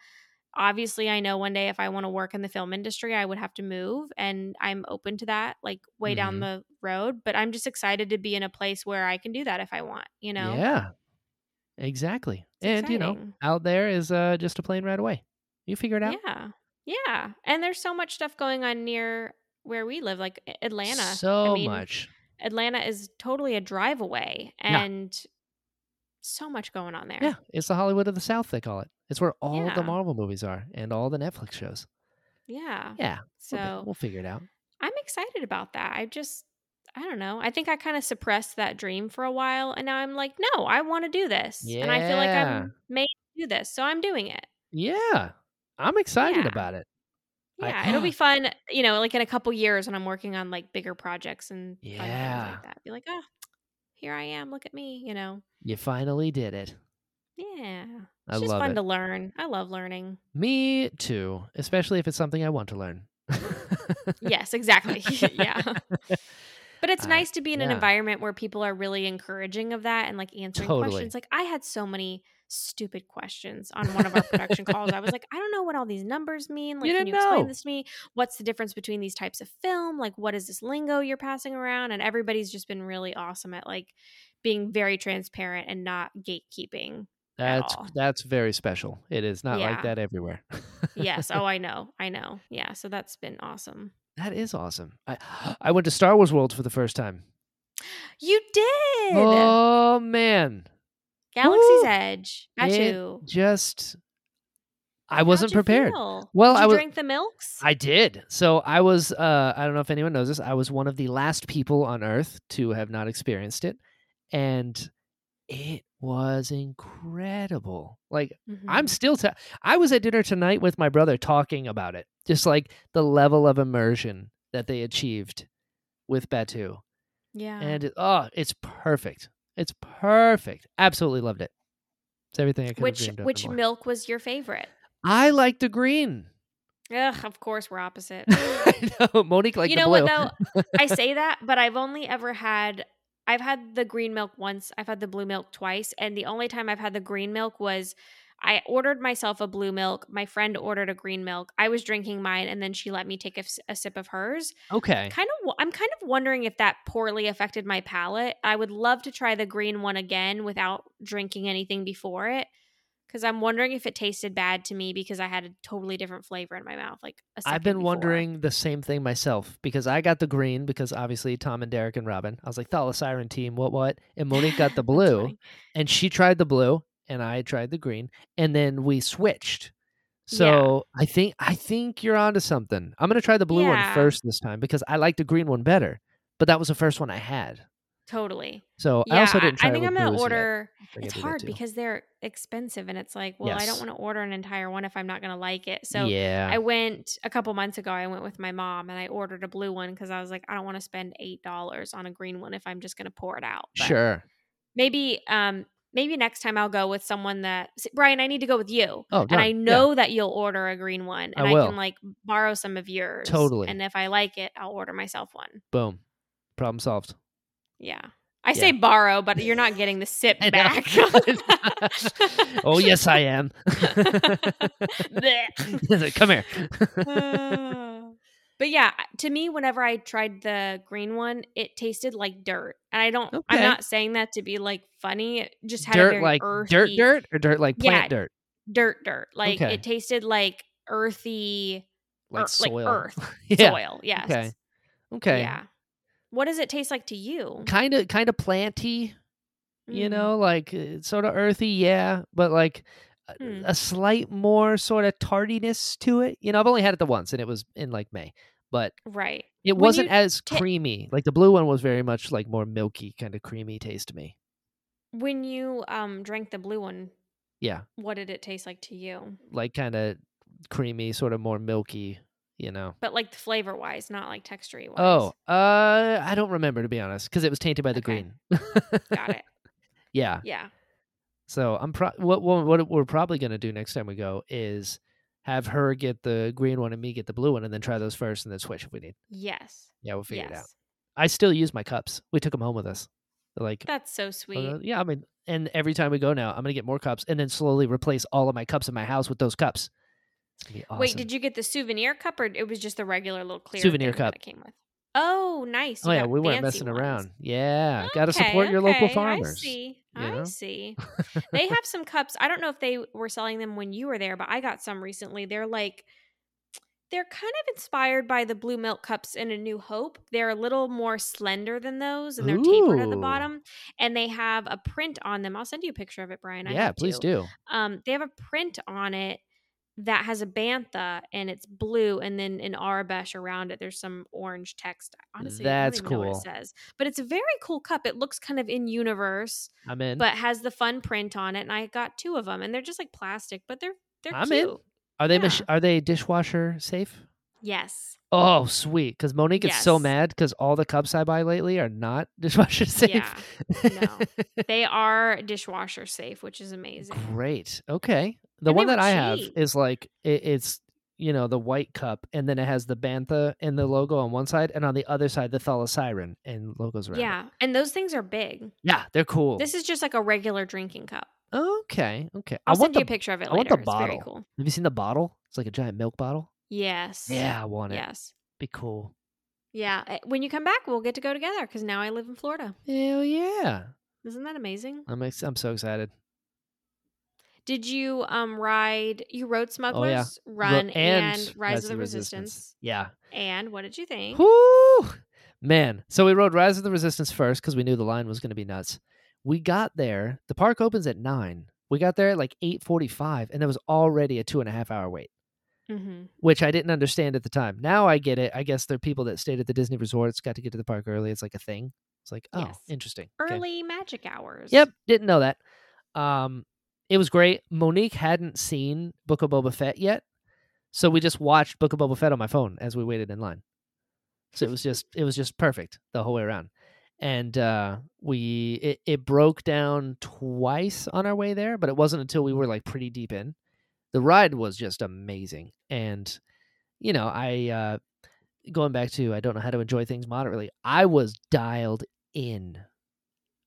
Obviously, I know one day if I want to work in the film industry, I would have to move, and I'm open to that, like way down Mhm. the road. But I'm just excited to be in a place where I can do that if I want, you know? Yeah. Exactly. It's and you know, out there is uh, just a plane right away. You figure it out. Yeah. Yeah. And there's so much stuff going on near where we live, like Atlanta. So I mean, much. Atlanta is totally a drive away Yeah. and so much going on there. Yeah, it's the Hollywood of the South, they call it. It's where all of the Marvel movies are and all the Netflix shows. Yeah. Yeah, we'll, So we'll figure it out. I'm excited about that. I just, I don't know. I think I kind of suppressed that dream for a while, and now I'm like, no, I want to do this, and I feel like I'm made to do this, so I'm doing it. Yeah, I'm excited Yeah. about it. I- Yeah, it'll be fun. You know, like in a couple years when I'm working on like bigger projects and Yeah. like that. Be like, oh, here I am. Look at me. You know. You finally did it. Yeah. I It's just love fun it. to learn. I love learning. Me too, especially if it's something I want to learn. Yes, exactly. yeah. But it's Uh, nice to be in an environment where people are really encouraging of that and like answering Totally. questions. Like I had so many stupid questions on one of our production calls. I was like, I don't know what all these numbers mean. Like, You can you explain know. this to me? What's the difference between these types of film? Like, what is this lingo you're passing around? And everybody's just been really awesome at like being very transparent and not gatekeeping. That's that's very special. It is not like that everywhere. Yes. Oh, I know. I know. Yeah. So that's been awesome. That is awesome. I I went to Star Wars World for the first time. You did. Oh man, Galaxy's Woo! Edge. It Tattoo. just I wasn't you prepared. feel? Well, Did I you was- drink the milks. I did. So I was uh I don't know if anyone knows this. I was one of the last people on earth to have not experienced it and it was incredible. Like I'm Mhm. still ta- I was at dinner tonight with my brother talking about it. Just like the level of immersion that they achieved with Batuu. yeah. And it, oh, it's perfect. It's perfect. Absolutely loved it. It's everything I could have which dreamed of. and which milk was your favorite? I like the green. Ugh, of course we're opposite. I know. Monique liked you know blue. what though? I say that, but I've only ever had I've had the green milk once. I've had the blue milk twice, and the only time I've had the green milk was I ordered myself a blue milk. My friend ordered a green milk. I was drinking mine, and then she let me take a sip of hers. okay. Kind of, I'm kind of wondering if that poorly affected my palate. I would love to try the green one again without drinking anything before it, because I'm wondering if it tasted bad to me because I had a totally different flavor in my mouth. Like a I've been before. wondering the same thing myself because I got the green because obviously Tom and Derek and Robin. I was like, Thala-siren team, what, what? And Monique got the blue and she tried the blue and I tried the green and then we switched. So I think I think you're onto something. I'm gonna try the blue one Yeah. first this time because I like the green one better. But that was the first one I had. Totally. So Yeah, I also didn't try I think I'm gonna order. It's hard because they're expensive, and it's like, well, I don't want to order an entire one if I'm not gonna like it. So yeah. I went a couple months ago. I went with my mom, and I ordered a blue one because I was like, I don't want to spend eight dollars on a green one if I'm just gonna pour it out. But sure. Maybe, um, maybe next time I'll go with someone that see, Brian. I need to go with you. Oh, And I done. Yeah. know that you'll order a green one, and I, will. can like borrow some of yours. Totally. And if I like it, I'll order myself one. Boom. Problem solved. Yeah. I Yeah. say borrow, but you're not getting the sip back. oh yes, I am. Come here. Uh, but yeah, to me, whenever I tried the green one, it tasted like dirt, and I don't. I'm not saying that to be like funny. It just had a dirt like earthy, dirt dirt or dirt like plant Yeah, dirt dirt, dirt. Like Okay. it tasted like earthy, like ear- soil like earth, yeah soil. Yes. okay okay Yeah. What does it taste like to you? kind of kind of planty you Mm. know like sort of earthy yeah but like Hmm. a slight more sort of tardiness to it you know i've only had it the once and it was in like may but Right. it When wasn't as ta- creamy like the blue one was very much like more milky kind of creamy taste to me When you um drank the blue one, yeah what did it taste like to you? like kind of creamy sort of more milky you know But like flavor wise, not like texture wise. oh uh i don't remember to be honest because it was tainted by the Okay. green got it. yeah Yeah. So I'm pro- what what what we're probably gonna do next time we go is have her get the green one and me get the blue one, and then try those first, and then switch if we need. Yes. Yeah, we'll figure it out. I still use my cups. We took them home with us. They're like, That's so uh, sweet. yeah, I mean, and every time we go now, I'm gonna get more cups, and then slowly replace all of my cups in my house with those cups. It's gonna be awesome. Wait, did you get the souvenir cup or it was just the regular little clear Souvenir cup. that it came with? Oh, nice. Oh yeah, we weren't messing ones. around. Yeah, got to Okay, support your local okay, farmers. I see. you I know? see. They have some cups. I don't know if they were selling them when you were there, but I got some recently. They're like they're kind of inspired by the blue milk cups in A New Hope. They're a little more slender than those, and they're tapered at the bottom. And they have a print on them. I'll send you a picture of it, Brian. I yeah, please to. do. Um, they have a print on it that has a bantha and it's blue, and then in Aurebesh around it, there's some orange text. Honestly, That's I don't even know what cool. it says, but it's a very cool cup. It looks kind of in universe, I'm in. but has the fun print on it. And I got two of them, and they're just like plastic, but they're they're I'm in. cute. Are they yeah. are they dishwasher safe? Yes. Oh, sweet. Because Monique is so mad because all the cups I buy lately are not dishwasher safe. Yeah. No. They are dishwasher safe, which is amazing. Great. Okay. The And one that were I have is like it, it's you know the white cup, and then it has the bantha and the logo on one side, and on the other side the thala-siren and logos around. it. Yeah. And those things are big. Yeah, they're cool. This is just like a regular drinking cup. okay. Okay. I'll I want send you the. a picture of it I want the It's bottle. cool. Have you seen the bottle? It's like a giant milk bottle. Yes. Yeah, I want it. Yes. Be cool. Yeah. Uh, When you come back, we'll get to go together because now I live in Florida. Hell yeah! Isn't that amazing? I'm ex- I'm so excited. Did you um ride? You rode Smugglers Oh, yeah. Ro- Run and, Rise, of the Resistance. Yeah. And what did you think? Whoo! Man. So we rode Rise of the Resistance first because we knew the line was going to be nuts. We got there. The park opens at nine. We got there at like eight forty-five, and there was already a two and a half hour wait, Mm-hmm. which I didn't understand at the time. Now I get it. I guess there are people that stayed at the Disney resorts, got to get to the park early. It's like a thing. It's like, oh, Yes. interesting. Okay. Early magic hours. Yep, didn't know that. Um, it was great. Monique hadn't seen Book of Boba Fett yet, so we just watched Book of Boba Fett on my phone as we waited in line. So it was just it was just perfect the whole way around, and uh, we it, it broke down twice on our way there, but it wasn't until we were like pretty deep in. The ride was just amazing, and you know I uh, going back to I don't know how to enjoy things moderately. I was dialed in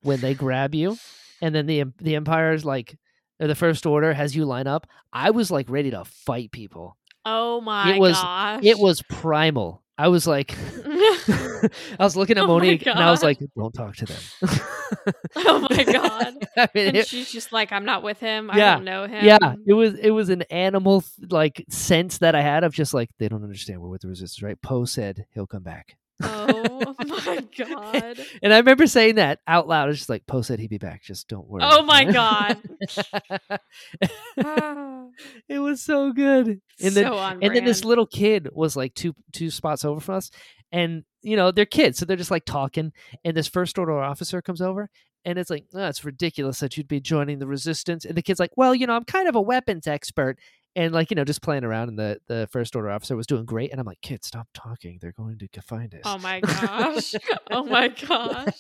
when they grab you and then the the empire's like or the first order has you line up i was like ready to fight people Oh my it was- gosh. it was primal i was like i was looking at Oh monique and i was like don't talk to them oh my god. I mean, And it- she's just like, I'm not with him. Yeah. I don't know him. yeah it was it was an animal like sense that i had of just like they don't understand we're with the resistance right poe said he'll come back Oh my god. and i remember saying that out loud. It's just like poe said he'd be back. Just don't worry. Oh my god. it was so good. And then so on and then this little kid was like two two spots over from us. And you know they're kids so they're just like talking. And this first order officer comes over and it's like oh, it's ridiculous that you'd be joining the resistance. And the kid's like well you know i'm kind of a weapons expert and like you know just playing around and the the first order officer was doing great and i'm like kid stop talking. They're going to find us Oh my gosh. oh my gosh.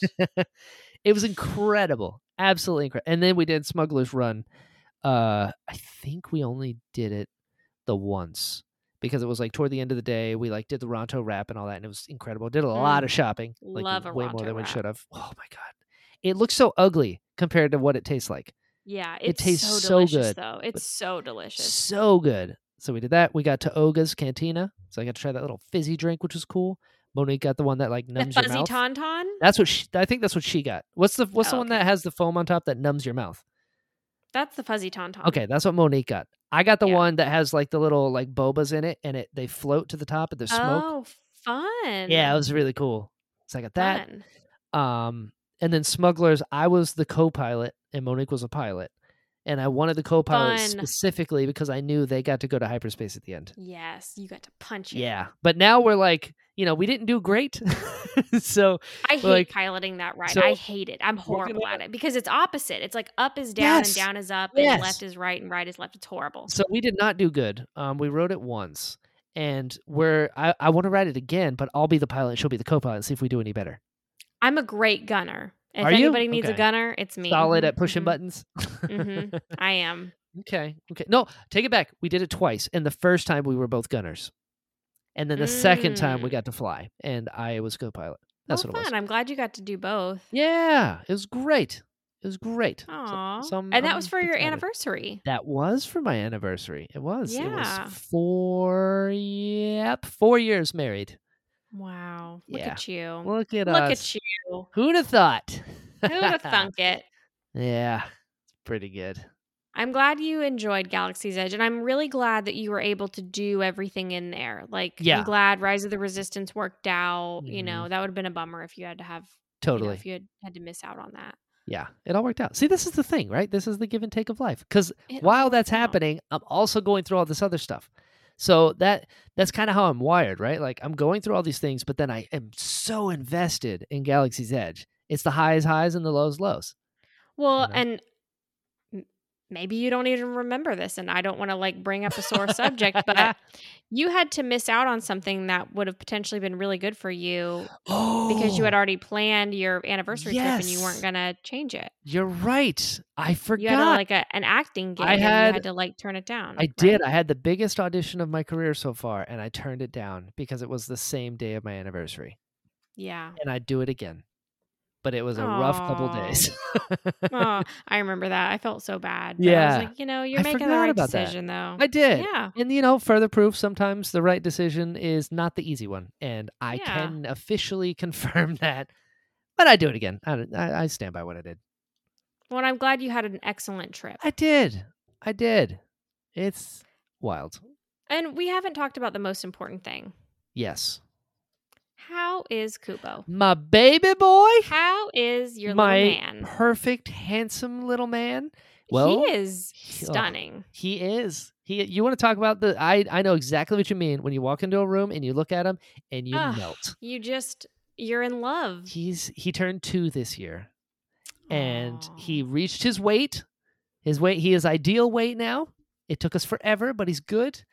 it was incredible. Absolutely incredible and then we did smugglers run. Uh i think we only did it the once because it was like toward the end of the day we like did the ronto wrap and all that and it was incredible. Did a lot of shopping like Mm. Love a way more than we should have. Oh my god. It looks so ugly compared to what it tastes like Yeah, It tastes so so good, though. It's so delicious. so good so we did that we got to oga's cantina so i got to try that little fizzy drink which was cool monique got the one that like The numbs your mouth. tauntaun? that's what she, i think that's what she got what's the what's the Oh, one okay. that has the foam on top that numbs your mouth That's the fuzzy tauntaun. Okay, that's what Monique got. I got the Yeah. one that has like the little like bobas in it, and it they float to the top and there's smoke. Oh, fun. Yeah, it was really cool. So I got that. Fun. Um, and then smugglers. I was the co-pilot, and Monique was a pilot, and I wanted the co-pilot Fun. specifically because I knew they got to go to hyperspace at the end. Yes, you got to punch it. Yeah, but now we're like, you know, we didn't do great, so I hate Like, piloting that ride. so I hate it. I'm horrible gonna- at it because it's opposite. It's like up is down Yes. and down is up Yes. and left is right and right is left. It's horrible. so we did not do good. Um, we rode it once, and we're I, I want to ride it again, but I'll be the pilot. and She'll be the co-pilot. And see if we do any better. I'm a great gunner. If Are you? anybody needs a gunner, it's me. Solid Mhm, at pushing mhm, buttons. mhm. I am. Okay. Okay. No, take it back. We did it twice. And the first time we were both gunners. And then the second time we Mm. got to fly and I was co-pilot. That's well, what it was. fun. I'm glad you got to do both. Yeah, it was great. It was great. So- so and that was for your anniversary. That was for my anniversary. It was. It Yeah. was four yep, 4 years married. Wow. Look Yeah. at you. Look at Look us. at you. Who'd have thought? Who'd have thunk it? yeah. It's pretty good. I'm glad you enjoyed Galaxy's Edge, and I'm really glad that you were able to do everything in there. Like, Yeah. I'm glad Rise of the Resistance worked out. You Mhm. know, that would have been a bummer if you had to have, you Totally. know, if you had had to miss out on that. Yeah, it all worked out. See, this is the thing, right? This is the give and take of life. Because while that's worked out. happening, I'm also going through all this other stuff. So that that's kind of how I'm wired, right? Like I'm going through all these things, but then I am so invested in Galaxy's Edge. It's the highs highs and the lows lows. Well, know? and maybe you don't even remember this, and I don't want to like bring up a sore subject, but you had to miss out on something that would have potentially been really good for you oh, because you had oh! already planned your anniversary trip and you weren't gonna change it. You're right. I forgot. You had a, like a, an acting gig, I and you had- had to like turn it down. I did. I had the biggest audition of my career so far, and I turned it down because it was the same day of my anniversary, Yeah. and I'd do it again. But it was a rough couple days. Oh, I remember that. I felt so bad. but I Yeah. was like, you know, you're I making the right about that. decision, though. I did. Yeah. And you know, further proof sometimes the right decision is not the easy one. And I Yeah. can officially confirm that. But I do it again. I, I, I stand by what I did. Well, I'm glad you had an excellent trip. I did. I did. It's wild. And we haven't talked about the most important thing. Yes. How is Kubo? My baby boy. How is your my little man? perfect, handsome little man. Well, he is oh. stunning. He is. He. You want to talk about the? I. I know exactly what you mean when you walk into a room and you look at him and you Ugh. melt. You just you're in love. He's he turned two this year, and he reached his weight. His weight. He is ideal weight now. It took us forever, but he's good.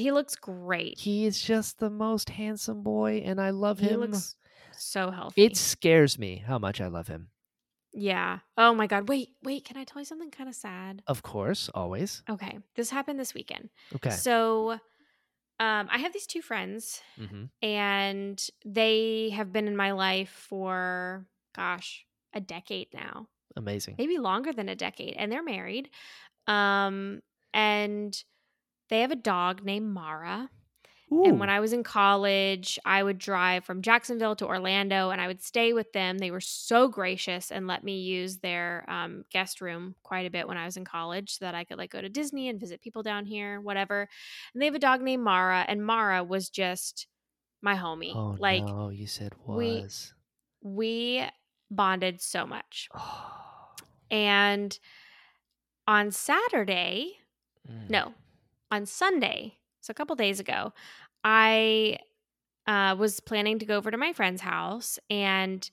He looks great. He is just the most handsome boy, and I love He him. looks so healthy. it scares me how much I love him. yeah. Oh my god. Wait, wait. Can I tell you something kind of sad? Of course, always. Okay, this happened this weekend. Okay. So, um, I have these two friends, hmm and they have been in my life for gosh, a decade now. Amazing. maybe longer than a decade and they're married um and they have a dog named mara. And when i was in college i would drive from jacksonville to orlando and i would stay with them. They were so gracious and let me use their um, guest room quite a bit when i was in college so that i could like go to disney and visit people down here whatever. And they have a dog named mara and mara was just my homie. Oh like no, you said we- was. we bonded so much. Oh. and on saturday Mm. No, on Sunday, so a couple days ago, I uh, was planning to go over to my friend's house and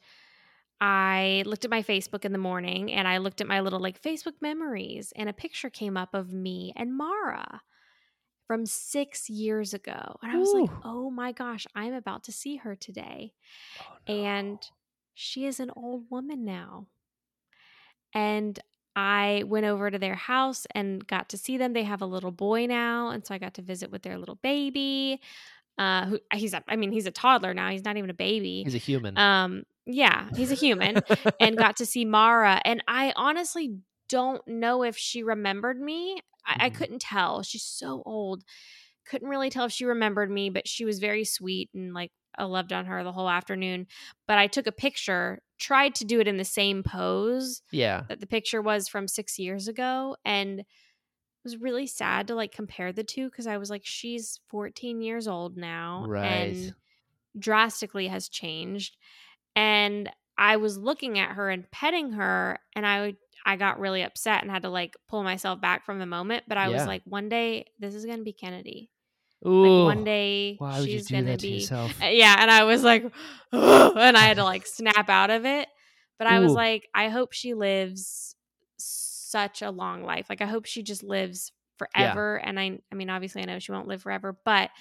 I looked at my Facebook in the morning and I looked at my little like Facebook memories and a picture came up of me and Mara from six years ago. And I was like, oh my gosh, I'm about to see her today. Oh, no. And she is an old woman now. And I went over to their house and got to see them. They have a little boy now, and so I got to visit with their little baby. Uh, who he's a, I mean, he's a toddler now. He's not even a baby. he's a human. Um, yeah, he's a human, and got to see Mara. And I honestly don't know if she remembered me. I, I Mhm. couldn't tell. She's so old. Couldn't really tell if she remembered me, but she was very sweet and like I loved on her the whole afternoon. But I took a picture, tried to do it in the same pose yeah. that the picture was from six years ago, and it was really sad to like compare the two because I was like, she's 14 years old now, Right. and drastically has changed. And I was looking at her and petting her, and I would I got really upset and had to like pull myself back from the moment. But I was like, one day this is gonna be Kennedy. Ooh. Like one day Why would you she's gonna to be uh, yeah, and I was like, and I had to like snap out of it. But I was like, I hope she lives such a long life. Like I hope she just lives forever. And I, I mean, obviously, I know she won't live forever, but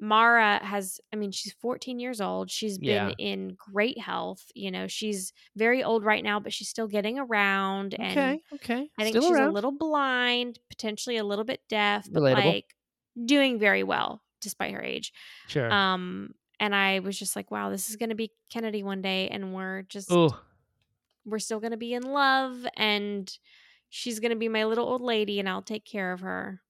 Mara has. I mean, she's 14 years old. She's been Yeah. in great health. You know, she's very old right now, but she's still getting around. And Okay. Okay. I think Still she's around. a little blind, potentially a little bit deaf, but Relatable. like doing very well despite her age. Sure. Um, and I was just like, wow, this is going to be Kennedy one day, and we're just Ooh. we're still going to be in love, and she's going to be my little old lady, and I'll take care of her.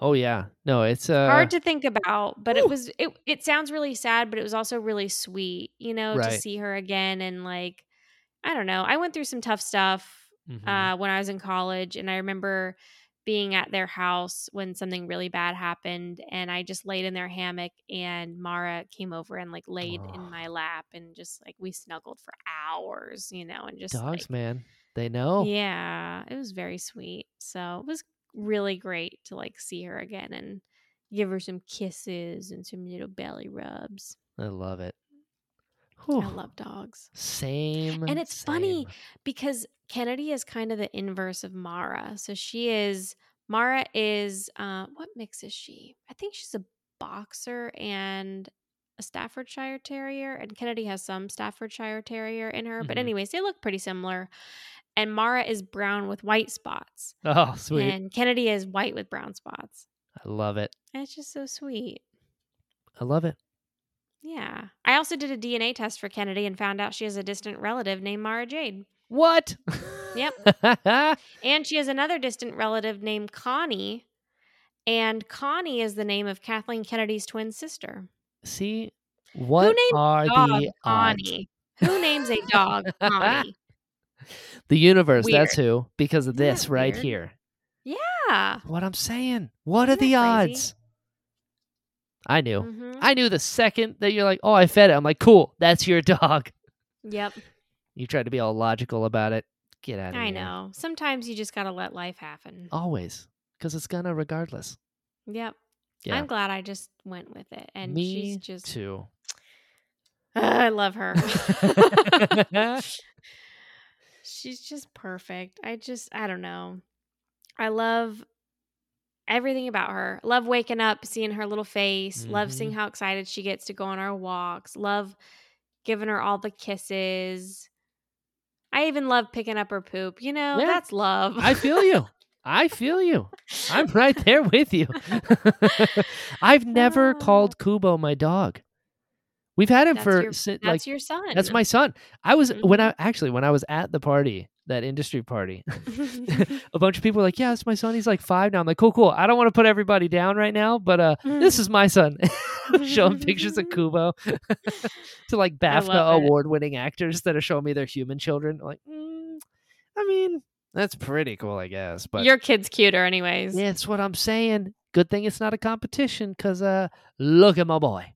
Oh yeah. No, it's uh. Hard to think about, but Whew. it was it. It sounds really sad, but it was also really sweet, you know, to see her again and like, I don't know. I went through some tough stuff mhm. uh, when I was in college, and I remember being at their house when something really bad happened and I just laid in their hammock and Mara came over and like laid Oh. in my lap and just like we snuggled for hours, you know, and just Dogs, like man. They know. yeah, it was very sweet. So it was really great to like see her again and give her some kisses and some little belly rubs. I love it. I love dogs. Same. And it's funny because Kennedy is kind of the inverse of Mara. So she is Mara is uh what mix is she? I think she's a boxer and a Staffordshire terrier and Kennedy has some Staffordshire terrier in her, but Mhm. anyways, they look pretty similar. And Mara is brown with white spots. Oh, sweet. And Kennedy is white with brown spots. I love it. And it's just so sweet. I love it. Yeah. I also did a DNA test for Kennedy and found out she has a distant relative named Mara Jade. What? Yep. And she has another distant relative named Connie. And Connie is the name of Kathleen Kennedy's twin sister. See, what named are Dog the odds? Connie. Who names a dog Connie? The universe. Weird. That's who. Because of Isn't this right weird? here. Yeah. What I'm saying. What are the odds? I knew. Mhm. I knew the second that you're like, oh, I fed it. I'm like, cool. That's your dog. Yep. You tried to be all logical about it. Get out of here. I know. Sometimes you just got to let life happen. Always. Because it's gonna regardless. Yep. Yeah. I'm glad I just went with it. And Me she's just, too. I love her. she's just perfect. I just, I don't know. I love everything about her. Love waking up, seeing her little face. Love seeing Mhm. how excited she gets to go on our walks. Love giving her all the kisses. I even love picking up her poop. You know, Yeah. that's love. I feel you. I feel you. I'm right there with you. I've never Ah. called Kubo my dog. We've had him That's for your- That's like your son. that's my son. I was when Mhm. I actually when I was at the party, that industry party, a bunch of people were like, "Yeah, it's my son. He's like five now." I'm like, "Cool, cool. I don't want to put everybody down right now, but uh, this is my son." showing pictures of Kubo to like BAFTA award-winning actors that are showing me their human children. I'm like, mm, I mean, that's pretty cool, I guess. But Your kid's cuter, anyways. yeah, that's what I'm saying. Good thing it's not a competition, cause uh, look at my boy,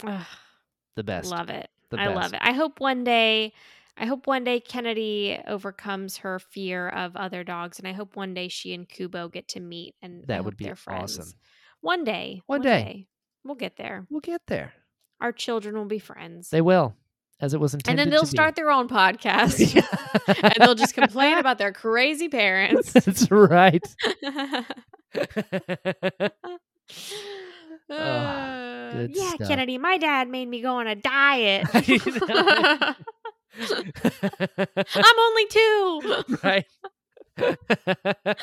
the best. love it. The I love it. I hope one day, I hope one day Kennedy overcomes her fear of other dogs, and I hope one day she and Kubo get to meet, and That would be friends. awesome. One day. One day. We'll get there. We'll get there. Our children will be friends. They will, as it was intended. and then they'll start be. their own podcast. and they'll just complain about their crazy parents. That's right. Uh, yeah, stuff. Kennedy, my dad made me go on a diet. I'm only two. right.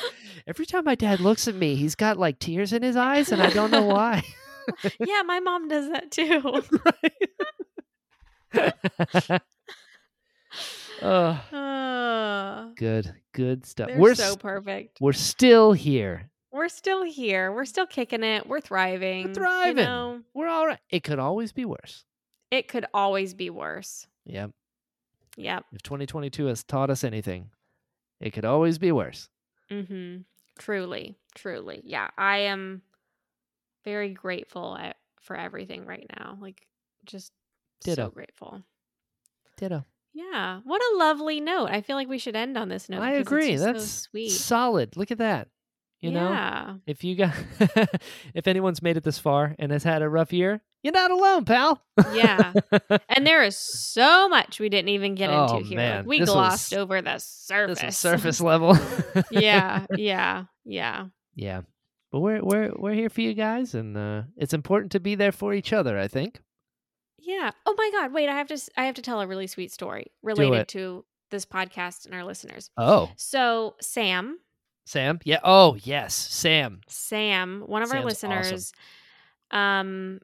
Every time my dad looks at me, he's got like tears in his eyes, and I don't know why. yeah, my mom does that too. oh, Uh, good, good stuff. We're so s- perfect. we're still here. We're still here. We're still kicking it. We're thriving. We're you thriving. know? We're all right. It could always be worse. It could always be worse. Yep. Yep. If 2022 has taught us anything, it could always be worse. Mm-hmm. Truly, truly. Yeah, I am very grateful at, for everything right now. Like, just Ditto. so grateful. Ditto. Yeah. What a lovely note. I feel like we should end on this note. I agree. just so That's sweet. solid. Look at that. You know, yeah. if you got, if anyone's made it this far and has had a rough year, you're not alone, pal. Yeah. And there is so much we didn't even get Oh, into here. Like, we This was- glossed over the surface. Surface level. yeah. Yeah. Yeah. Yeah. But we're we're we're here for you guys and uh it's important to be there for each other, I think. Yeah. Oh my God. Wait, I have to I have to tell a really sweet story related to this podcast and our listeners. Oh, So Sam, Sam? Yeah. Oh, yes. Sam. Sam, one of our Sam's awesome. listeners, um,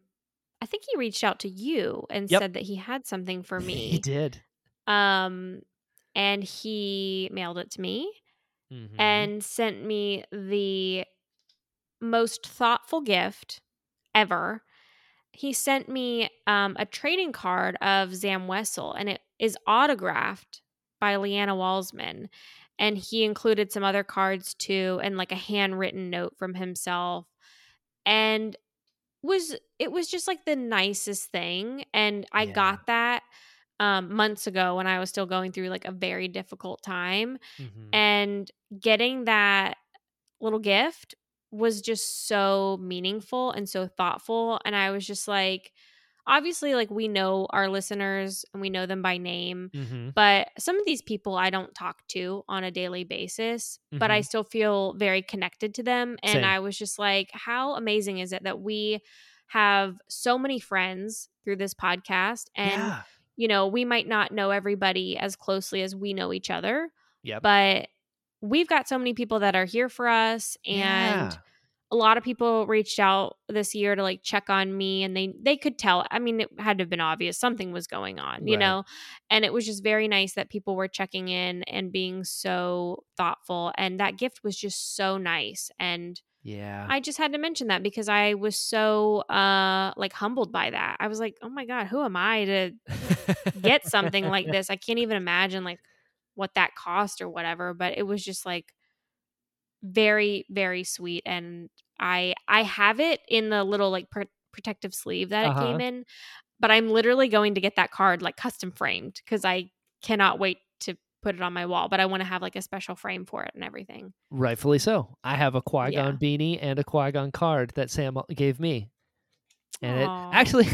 I think he reached out to you and Yep. said that he had something for me. He did. Um, and he mailed it to me Mhm. and sent me the most thoughtful gift ever. He sent me um, a trading card of Zam Wesell, and it is autographed by Leeanna Walsman. and he included some other cards too and like a handwritten note from himself and was it was just like the nicest thing and I Yeah. got that um months ago when I was still going through like a very difficult time Mhm. and getting that little gift was just so meaningful and so thoughtful and I was just like obviously like we know our listeners and we know them by name Mhm. but some of these people I don't talk to on a daily basis, but I Mhm. still feel very connected to them. And Same. I was just like, how amazing is it that we have so many friends through this podcast? And, yeah. you know, we might not know everybody as closely as we know each other, Yep. but we've got so many people that are here for us. And Yeah. A lot of people reached out this year to like check on me and they they could tell i mean it had to have been obvious something was going on you Right. know and it was just very nice that people were checking in and being so thoughtful and that gift was just so nice and Yeah. i just had to mention that because i was so uh like humbled by that i was like oh my god who am i to get something like this i can't even imagine like what that cost or whatever but it was just like very very sweet and i i have it in the little like pr- protective sleeve that Uh-huh. it came in but i'm literally going to get that card like custom framed because i cannot wait to put it on my wall but i want to have like a special frame for it and everything Rightfully so. I have a Qui Yeah. Beanie and a Qui Gon card that Sam gave me, and Aw. it actually,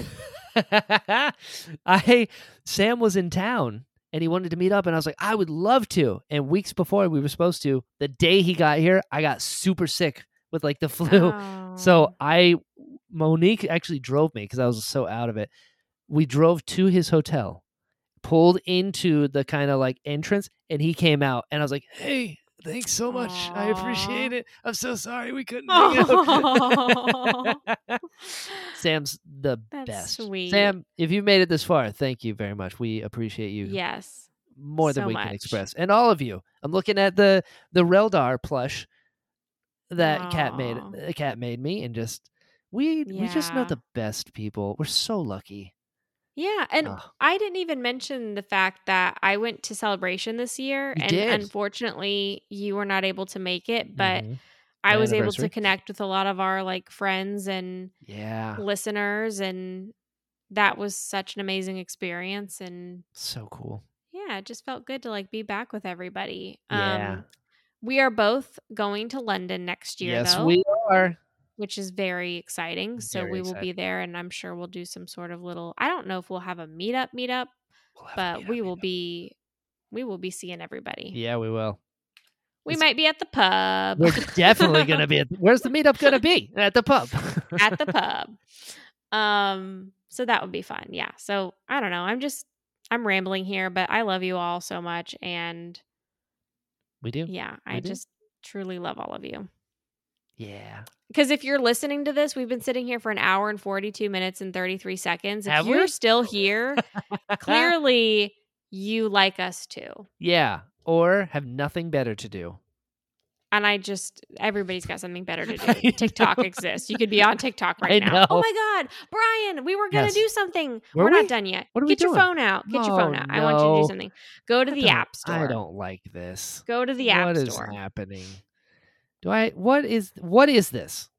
I Sam was in town and he wanted to meet up, and I was like, I would love to. And weeks before we were supposed to, the day he got here, I got super sick with like the flu. Oh. So I, Monique actually drove me because I was so out of it. We drove to his hotel, pulled into the kind of like entrance, and he came out, and I was like, "Hey, thanks so much. I appreciate it. I'm so sorry we couldn't." hang out." Sam's the That's best. sweet. Sam, if you made it this far, thank you very much. We appreciate you yes more than so we much. can express, and all of you. I'm looking at the the Reldar plush that cat made. The uh, cat made me, and just we we just know the best people. We're so lucky. Yeah, and. I didn't even mention the fact that I went to celebration this year, You and did. unfortunately, you were not able to make it. But Mhm. I was able to connect with a lot of our like friends and yeah, listeners, and that was such an amazing experience. And so cool. yeah, it just felt good to like be back with everybody. Yeah. Um, we are both going to London next year, yes, though. we are. Which is very exciting. So Very we will be there, and I'm sure we'll do some sort of little. I don't know if we'll have a meetup, meetup, We'll but meetup, we will meetup. be, we will be seeing everybody. Yeah, we will. we it's- might be at the pub. We're definitely gonna be. At, where's the meetup gonna be? At the pub. at the pub. Um, so that would be fun. Yeah. So I don't know. I'm just I'm rambling here, but I love you all so much, and we do. yeah, I do. just truly love all of you. Yeah. Because if you're listening to this, we've been sitting here for an hour and 42 minutes and 33 seconds. If Have you're we? still here, clearly you like us too. Yeah. Or have nothing better to do. And I just, everybody's got something better to do. TikTok exists. You could be on TikTok right I now. Oh my God, Brian, we were going to Yes. do something. Were We're we? not done yet. What are we Get your phone out. Get your oh, phone Oh, out. I want you to do something. Go to I the App Store. I don't like this. Go to the App Store. What is happening? Do I? What is? What is this?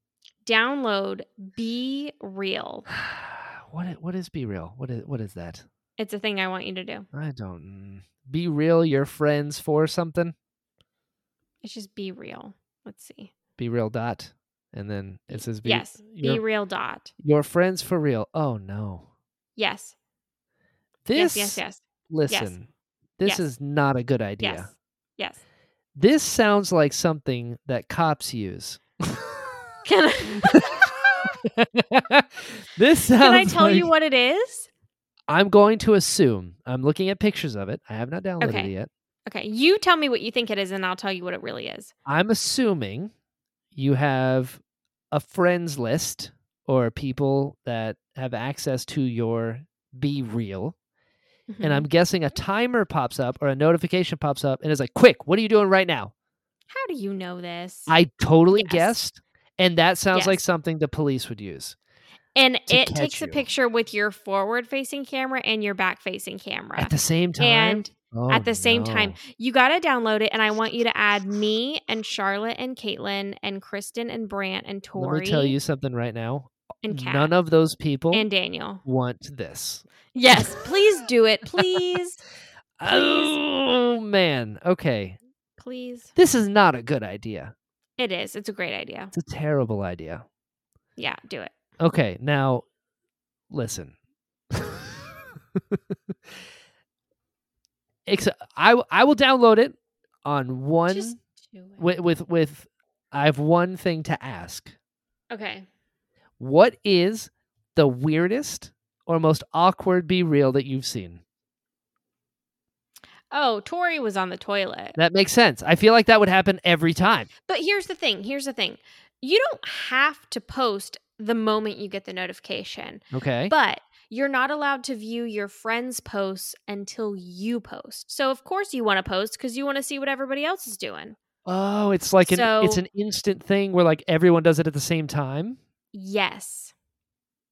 Download Be Real. what what is be real? What is? What is that? It's a thing I want you to do. I don't. mm. Be real. Your friends for something. It's just Be Real. Let's see. Be real. Dot. And then it says be. yes. Be Your, Real dot. your friends for real. Oh no. Yes. This. yes, yes, yes. Listen. This Yes. is not a good idea. Yes. Yes. This sounds like something that cops use. Can I, this sounds. can I tell you what it is? I'm going to assume. I'm looking at pictures of it. I have not downloaded Okay. it yet. Okay, you tell me what you think it is, and I'll tell you what it really is. I'm assuming you have a friends list or people that have access to your Be Real. And I'm Mhm. guessing a timer pops up or a notification pops up and is like, quick, what are you doing right now? How do you know this? I totally Yes. guessed. And that sounds like something the police would use and it takes a picture with your forward-facing camera and your back-facing camera. at the same time. and Oh, at the same time. You got to download it, and I want you to add me and Charlotte and Caitlin and Kristen and Brant and Tori Let me tell you something right now. And Kat None of those people and Daniel. want this. Yes, please do it, please, Oh man. Okay. please. This is not a good idea. It is. It's a great idea. It's a terrible idea. Yeah, do it. Okay, now listen. Except I I will download it on one Just do it. with with with I have one thing to ask. Okay. What is the weirdest or most awkward be real that you've seen? Oh, Tori was on the toilet. That makes sense. I feel like that would happen every time. But here's the thing. Here's the thing. You don't have to post the moment you get the notification, Okay. but you're not allowed to view your friends' posts until you post. So of course you want to post because you want to see what everybody else is doing. oh, it's like an it's an instant thing where like everyone does it at the same time. Yes.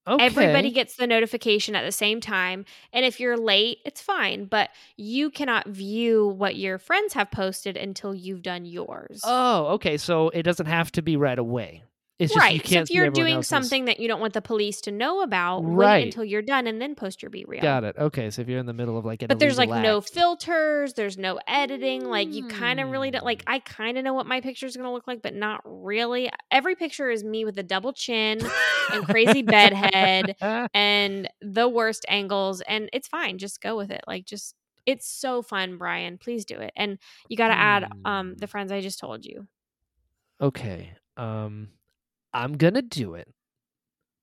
Okay. Everybody gets the notification at the same time. And if you're late, it's fine. But you cannot view what your friends have posted until you've done yours. Oh, okay. So it doesn't have to be right away. It's just you right. So if you're doing else's. something that you don't want the police to know about, Right. wait until you're done and then post your be real. Got it. Okay, so if you're in the middle of like an But there's like illegal no filters, there's no editing. Like you kind of really don't like Mm. I kind of know what my picture is going to look like, but not really. Every picture is me with a double chin and crazy bedhead and the worst angles and it's fine. Just go with it. Like just it's so fun, Brian. Please do it. And you got to add um Hmm. the friends I just told you. okay. Um, I'm gonna do it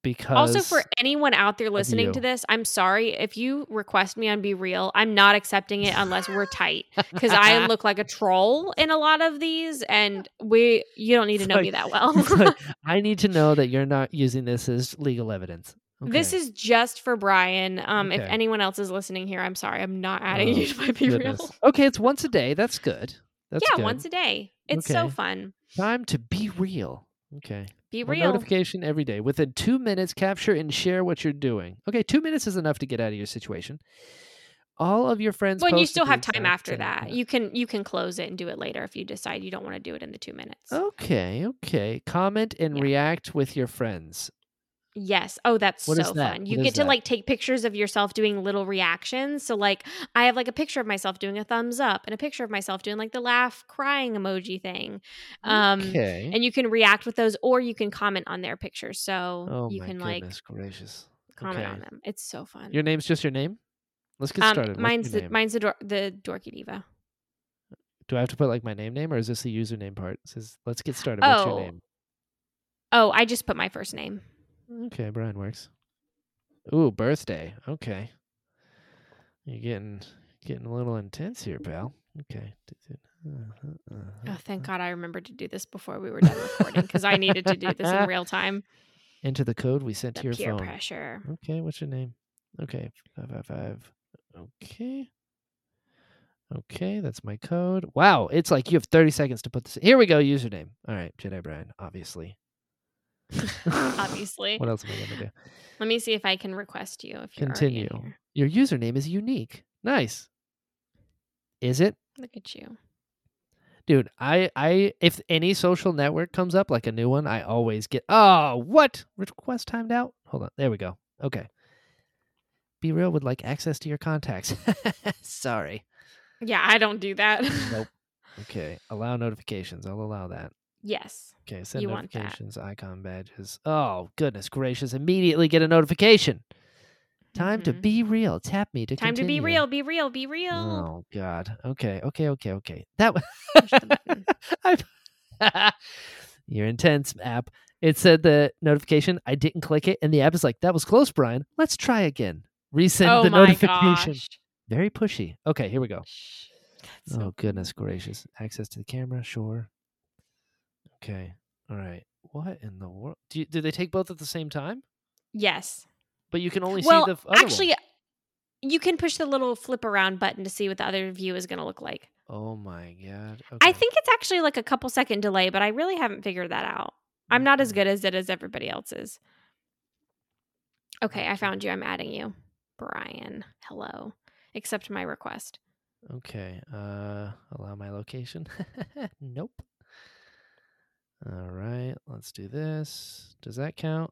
because Also, for anyone out there listening to this, I'm sorry if you request me on Be Real. I'm not accepting it unless we're tight because I look like a troll in a lot of these, and we you don't need to It's know like- me that well. Like, I need to know that you're not using this as legal evidence. This is just for Brian. Um, if anyone else is listening here, I'm sorry. I'm not adding Oh, you to my Be Goodness. Real. Okay, it's once a day. That's good. That's yeah, good. once a day. It's so fun. Time to be real. Okay. Be A real. notification every day. Within two minutes, capture and share what you're doing. Okay, two minutes is enough to get out of your situation. All of your friends. Well, and you still have time after that. time. You can you can close it and do it later if you decide you don't want to do it in the two minutes. Okay, okay. Comment and Yeah. react with your friends. Yes. Oh, that's What so that? fun. You What get to that? like take pictures of yourself doing little reactions. So like I have like a picture of myself doing a thumbs up and a picture of myself doing like the laugh crying emoji thing. Um okay. and you can react with those or you can comment on their pictures. So oh you can goodness gracious. like comment okay. on them. It's so fun. Your name's just your name. Let's get um started. What's mine's the mine's the dor- the dorky diva. Do I have to put like my name name or is this the username part? It says let's get started. What's your Oh. name? Oh, I just put my first name. Okay, Brian works. Ooh, birthday. Okay. You're getting getting a little intense here, pal. Okay. Uh-huh, Oh, thank God I remembered to do this before we were done recording because I needed to do this in real time. Enter the code we sent The to your peer phone. pressure. Okay, what's your name? Okay, five five five. Okay. Okay, that's my code. Wow, it's like you have 30 seconds to put this. Here we go, username. All right, Jedi Brian, obviously. Obviously. what else am I gonna do? Let me see if I can request you if in Continue. Your username is unique. Nice. Is it? Look at you. Dude, I I if any social network comes up like a new one, I always get oh what request timed out. Hold on, there we go. Okay, be real would like access to your contacts. Sorry. Yeah, I don't do that. Nope. Okay, allow notifications. I'll allow that. Yes. Okay, send You notifications, icon badges. Oh goodness gracious! Immediately get a notification. Time to Mhm. be real. Tap me to Time to be real. Be real. Be real. Oh God. Okay. Okay. Okay. Okay. That was. Push the button. I- You're intense, app. It said the notification. I didn't click it, and the app is like, "That was close, Brian. Let's try again." Resend oh the my notification. gosh. Very pushy. Okay, here we go. Shh. That's so oh goodness gracious! Access to the camera, sure. Okay. All right. What in the world? Do you, do they take both at the same time? Yes. But you can only Well, see the other actually, one. you can push the little flip around button to see what the other view is going to look like. Oh my god. I think it's actually like a couple second delay, but I really haven't figured that out. I'm not as good as it as everybody else is. Okay, I found you. I'm adding you. Brian. Hello. Accept my request. Okay. Uh, allow my location. nope. All right. Let's do this. Does that count?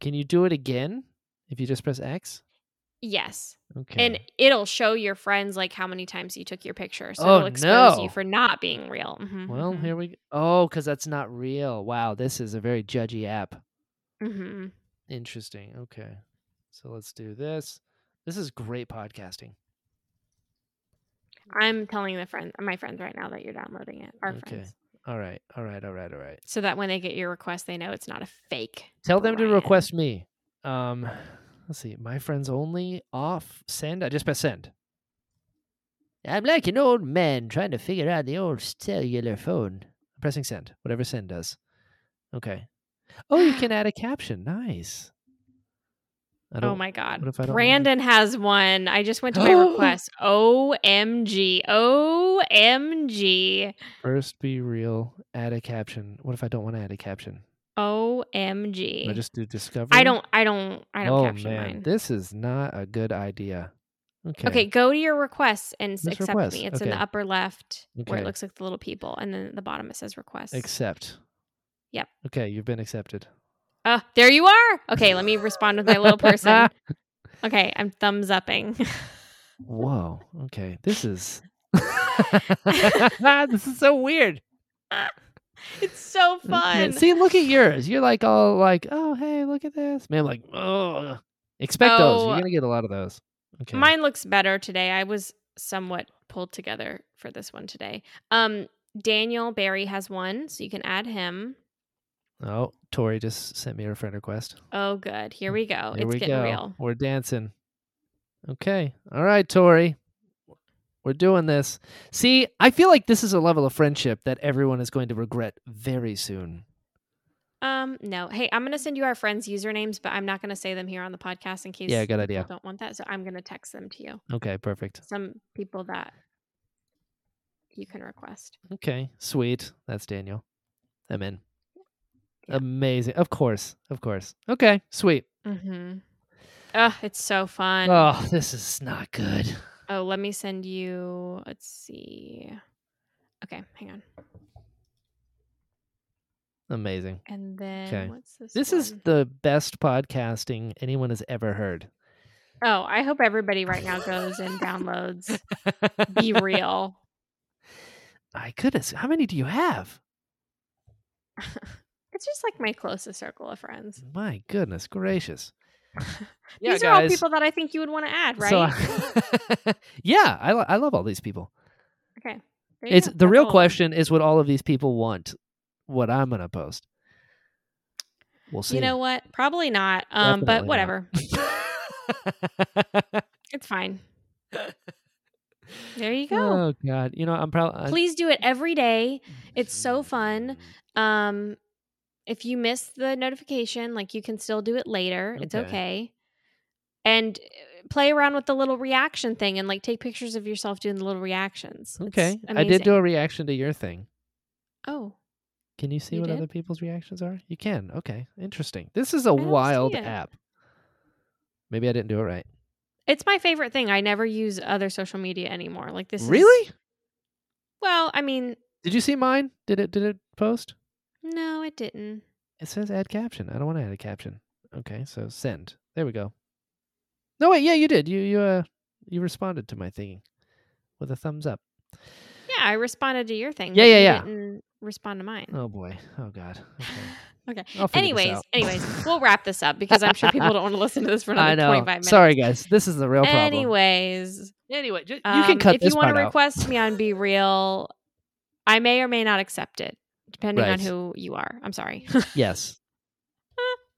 Can you do it again if you just press X? Yes. Okay. And it'll show your friends like how many times you took your picture. So Oh, it'll expose no. you for not being real. Mhm, well, mhm, here we go. Oh, because that's not real. Wow, this is a very judgy app. mhm. Interesting. Okay. So let's do this. This is great podcasting. I'm telling the friend my friends right now that you're downloading it. Our Okay. friends. All right. All right. All right. All right. So that when they get your request, they know it's not a fake. Tell them to request me. Um, let's see. My friends only off send. I just press send. I'm like an old man trying to figure out the old cellular phone. I'm pressing send. Whatever send does. Okay. Oh, you can add a caption. Nice. Oh my god. what if I don't? Brandon has one. I just went to my request. OMG. OMG. First, be real. Add a caption. What if I don't want to add a caption? OMG. I just do discover. I don't I don't I don't oh caption man, mine. this is not a good idea. Okay. Okay, go to your requests and s- Let's accept request. me. It's in the upper left where Okay. it looks like the little people, and then at the bottom it says request. Accept. Yep. Okay, you've been accepted. Oh, there you are. Okay, let me respond with my little person. Okay, I'm thumbs upping. Whoa. Okay. This is this is so weird. it's so fun. See, look at yours. You're like all like, oh hey, look at this. Man, like, oh expect those. You're Oh. gonna get a lot of those. Okay. Mine looks better today. I was somewhat pulled together for this one today. Um, Daniel Barry has one, so you can add him. Oh, Tori just sent me a friend request. Oh, good. Here we go. Here it's we getting go. real. We're dancing. Okay. All right, Tori. We're doing this. See, I feel like this is a level of friendship that everyone is going to regret very soon. Um, no. Hey, I'm gonna send you our friends' usernames, but I'm not gonna say them here on the podcast in case Yeah, good people idea. don't want that. So I'm gonna text them to you. Okay, perfect. Some people that you can request. Okay, sweet. That's Daniel. I'm in. Amazing. Of course. Of course. Okay, sweet. Mm-hmm. Oh, it's so fun. Oh, this is not good. Oh, let me send you. Let's see. Okay, hang on. Amazing. And then Okay. what's this? This is the best podcasting anyone has ever heard. Oh, I hope everybody right now goes and downloads. Be real. My goodness, how many do you have? Just like my closest circle of friends. My goodness gracious. These are all people that I think you would want to add, right? So, yeah, I, I love all these people. okay. It's go. the That's real all of them. question is what all of these people want. What I'm gonna post. We'll see. You know what? Probably not. Um, but whatever. It's fine. There you go. oh God, you know I'm probably. Please do it every day. It's so fun. Um, if you miss the notification, like you can still do it later. It's Okay. okay. And uh, play around with the little reaction thing and like take pictures of yourself doing the little reactions. Okay, I did do a reaction to your thing. Oh, Can you see You what did? other people's reactions are? You can. Okay, interesting. This is a wild app. Maybe I didn't do it right. it's my favorite thing. I never use other social media anymore. Like this. is- really? well, I mean, Did you see mine? Did it? Did it post? No, it didn't. It says add caption. I don't want to add a caption. Okay, so send. There we go. No wait, yeah, you did. You you uh you responded to my thingy with a thumbs up. Yeah, I responded to your thing. Yeah, yeah, you yeah. Didn't respond to mine. Oh boy. Oh god. Okay. Okay. I'll figure this Anyways, anyways, we'll wrap this up because I'm sure people don't want to listen to this for another I know. 25 minutes. Sorry guys. This is the real problem. Anyways, Anyway, ju- you um, can cut if you want to request me on Be Real, I may or may not accept it, depending on who you are. I'm sorry. Yes.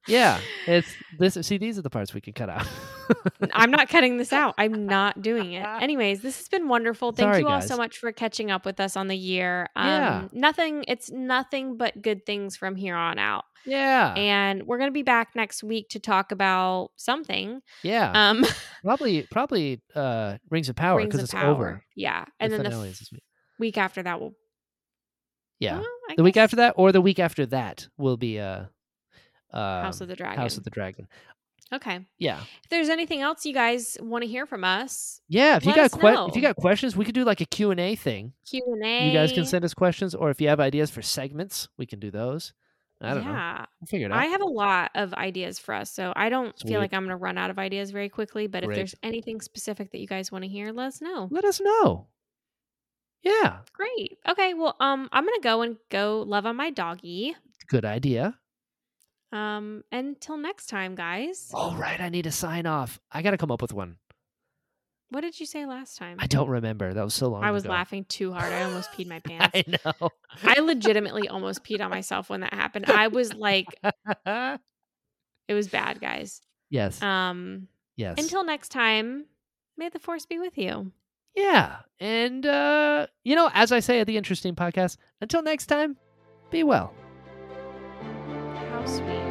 Yeah, it's this. See, these are the parts we can cut out. I'm not cutting this out. I'm not doing it. Anyways, this has been wonderful. Thank Sorry, you all guys. so much for catching up with us on the year. Um, Yeah. Nothing, it's nothing but good things from here on out. yeah, And we're going to be back next week to talk about something. yeah. Um, probably, probably uh, rings of power because it's Power. over. Yeah. And The then the f- week. week after that will Yeah, well, I the week guess after that, or the week after that will be uh, uh, House of the Dragon. House of the Dragon. Okay. Yeah. If there's anything else you guys want to hear from us, Yeah, if you got que- if you got questions, we could do like a Q&A thing. Q and A. You guys can send us questions or if you have ideas for segments, we can do those. I don't know. yeah. We'll figure it out. I have a lot of ideas for us, so I don't Sweet. feel like I'm going to run out of ideas very quickly. But Great. if there's anything specific that you guys want to hear, let us know. Let us know. Yeah, Great. Okay. Well, um, I'm gonna go and go love on my doggy. good idea. Um, until next time, guys. All right, I need to sign off. I got to come up with one. What did you say last time? I don't remember. That was so long I was ago. laughing too hard. I almost peed my pants. I know. I legitimately almost peed on myself when that happened. I was like, it was bad, guys. yes. Um, yes. until next time, may the force be with you. Yeah. And uh, you know, as I say at the interesting podcast, until next time, be well. How sweet.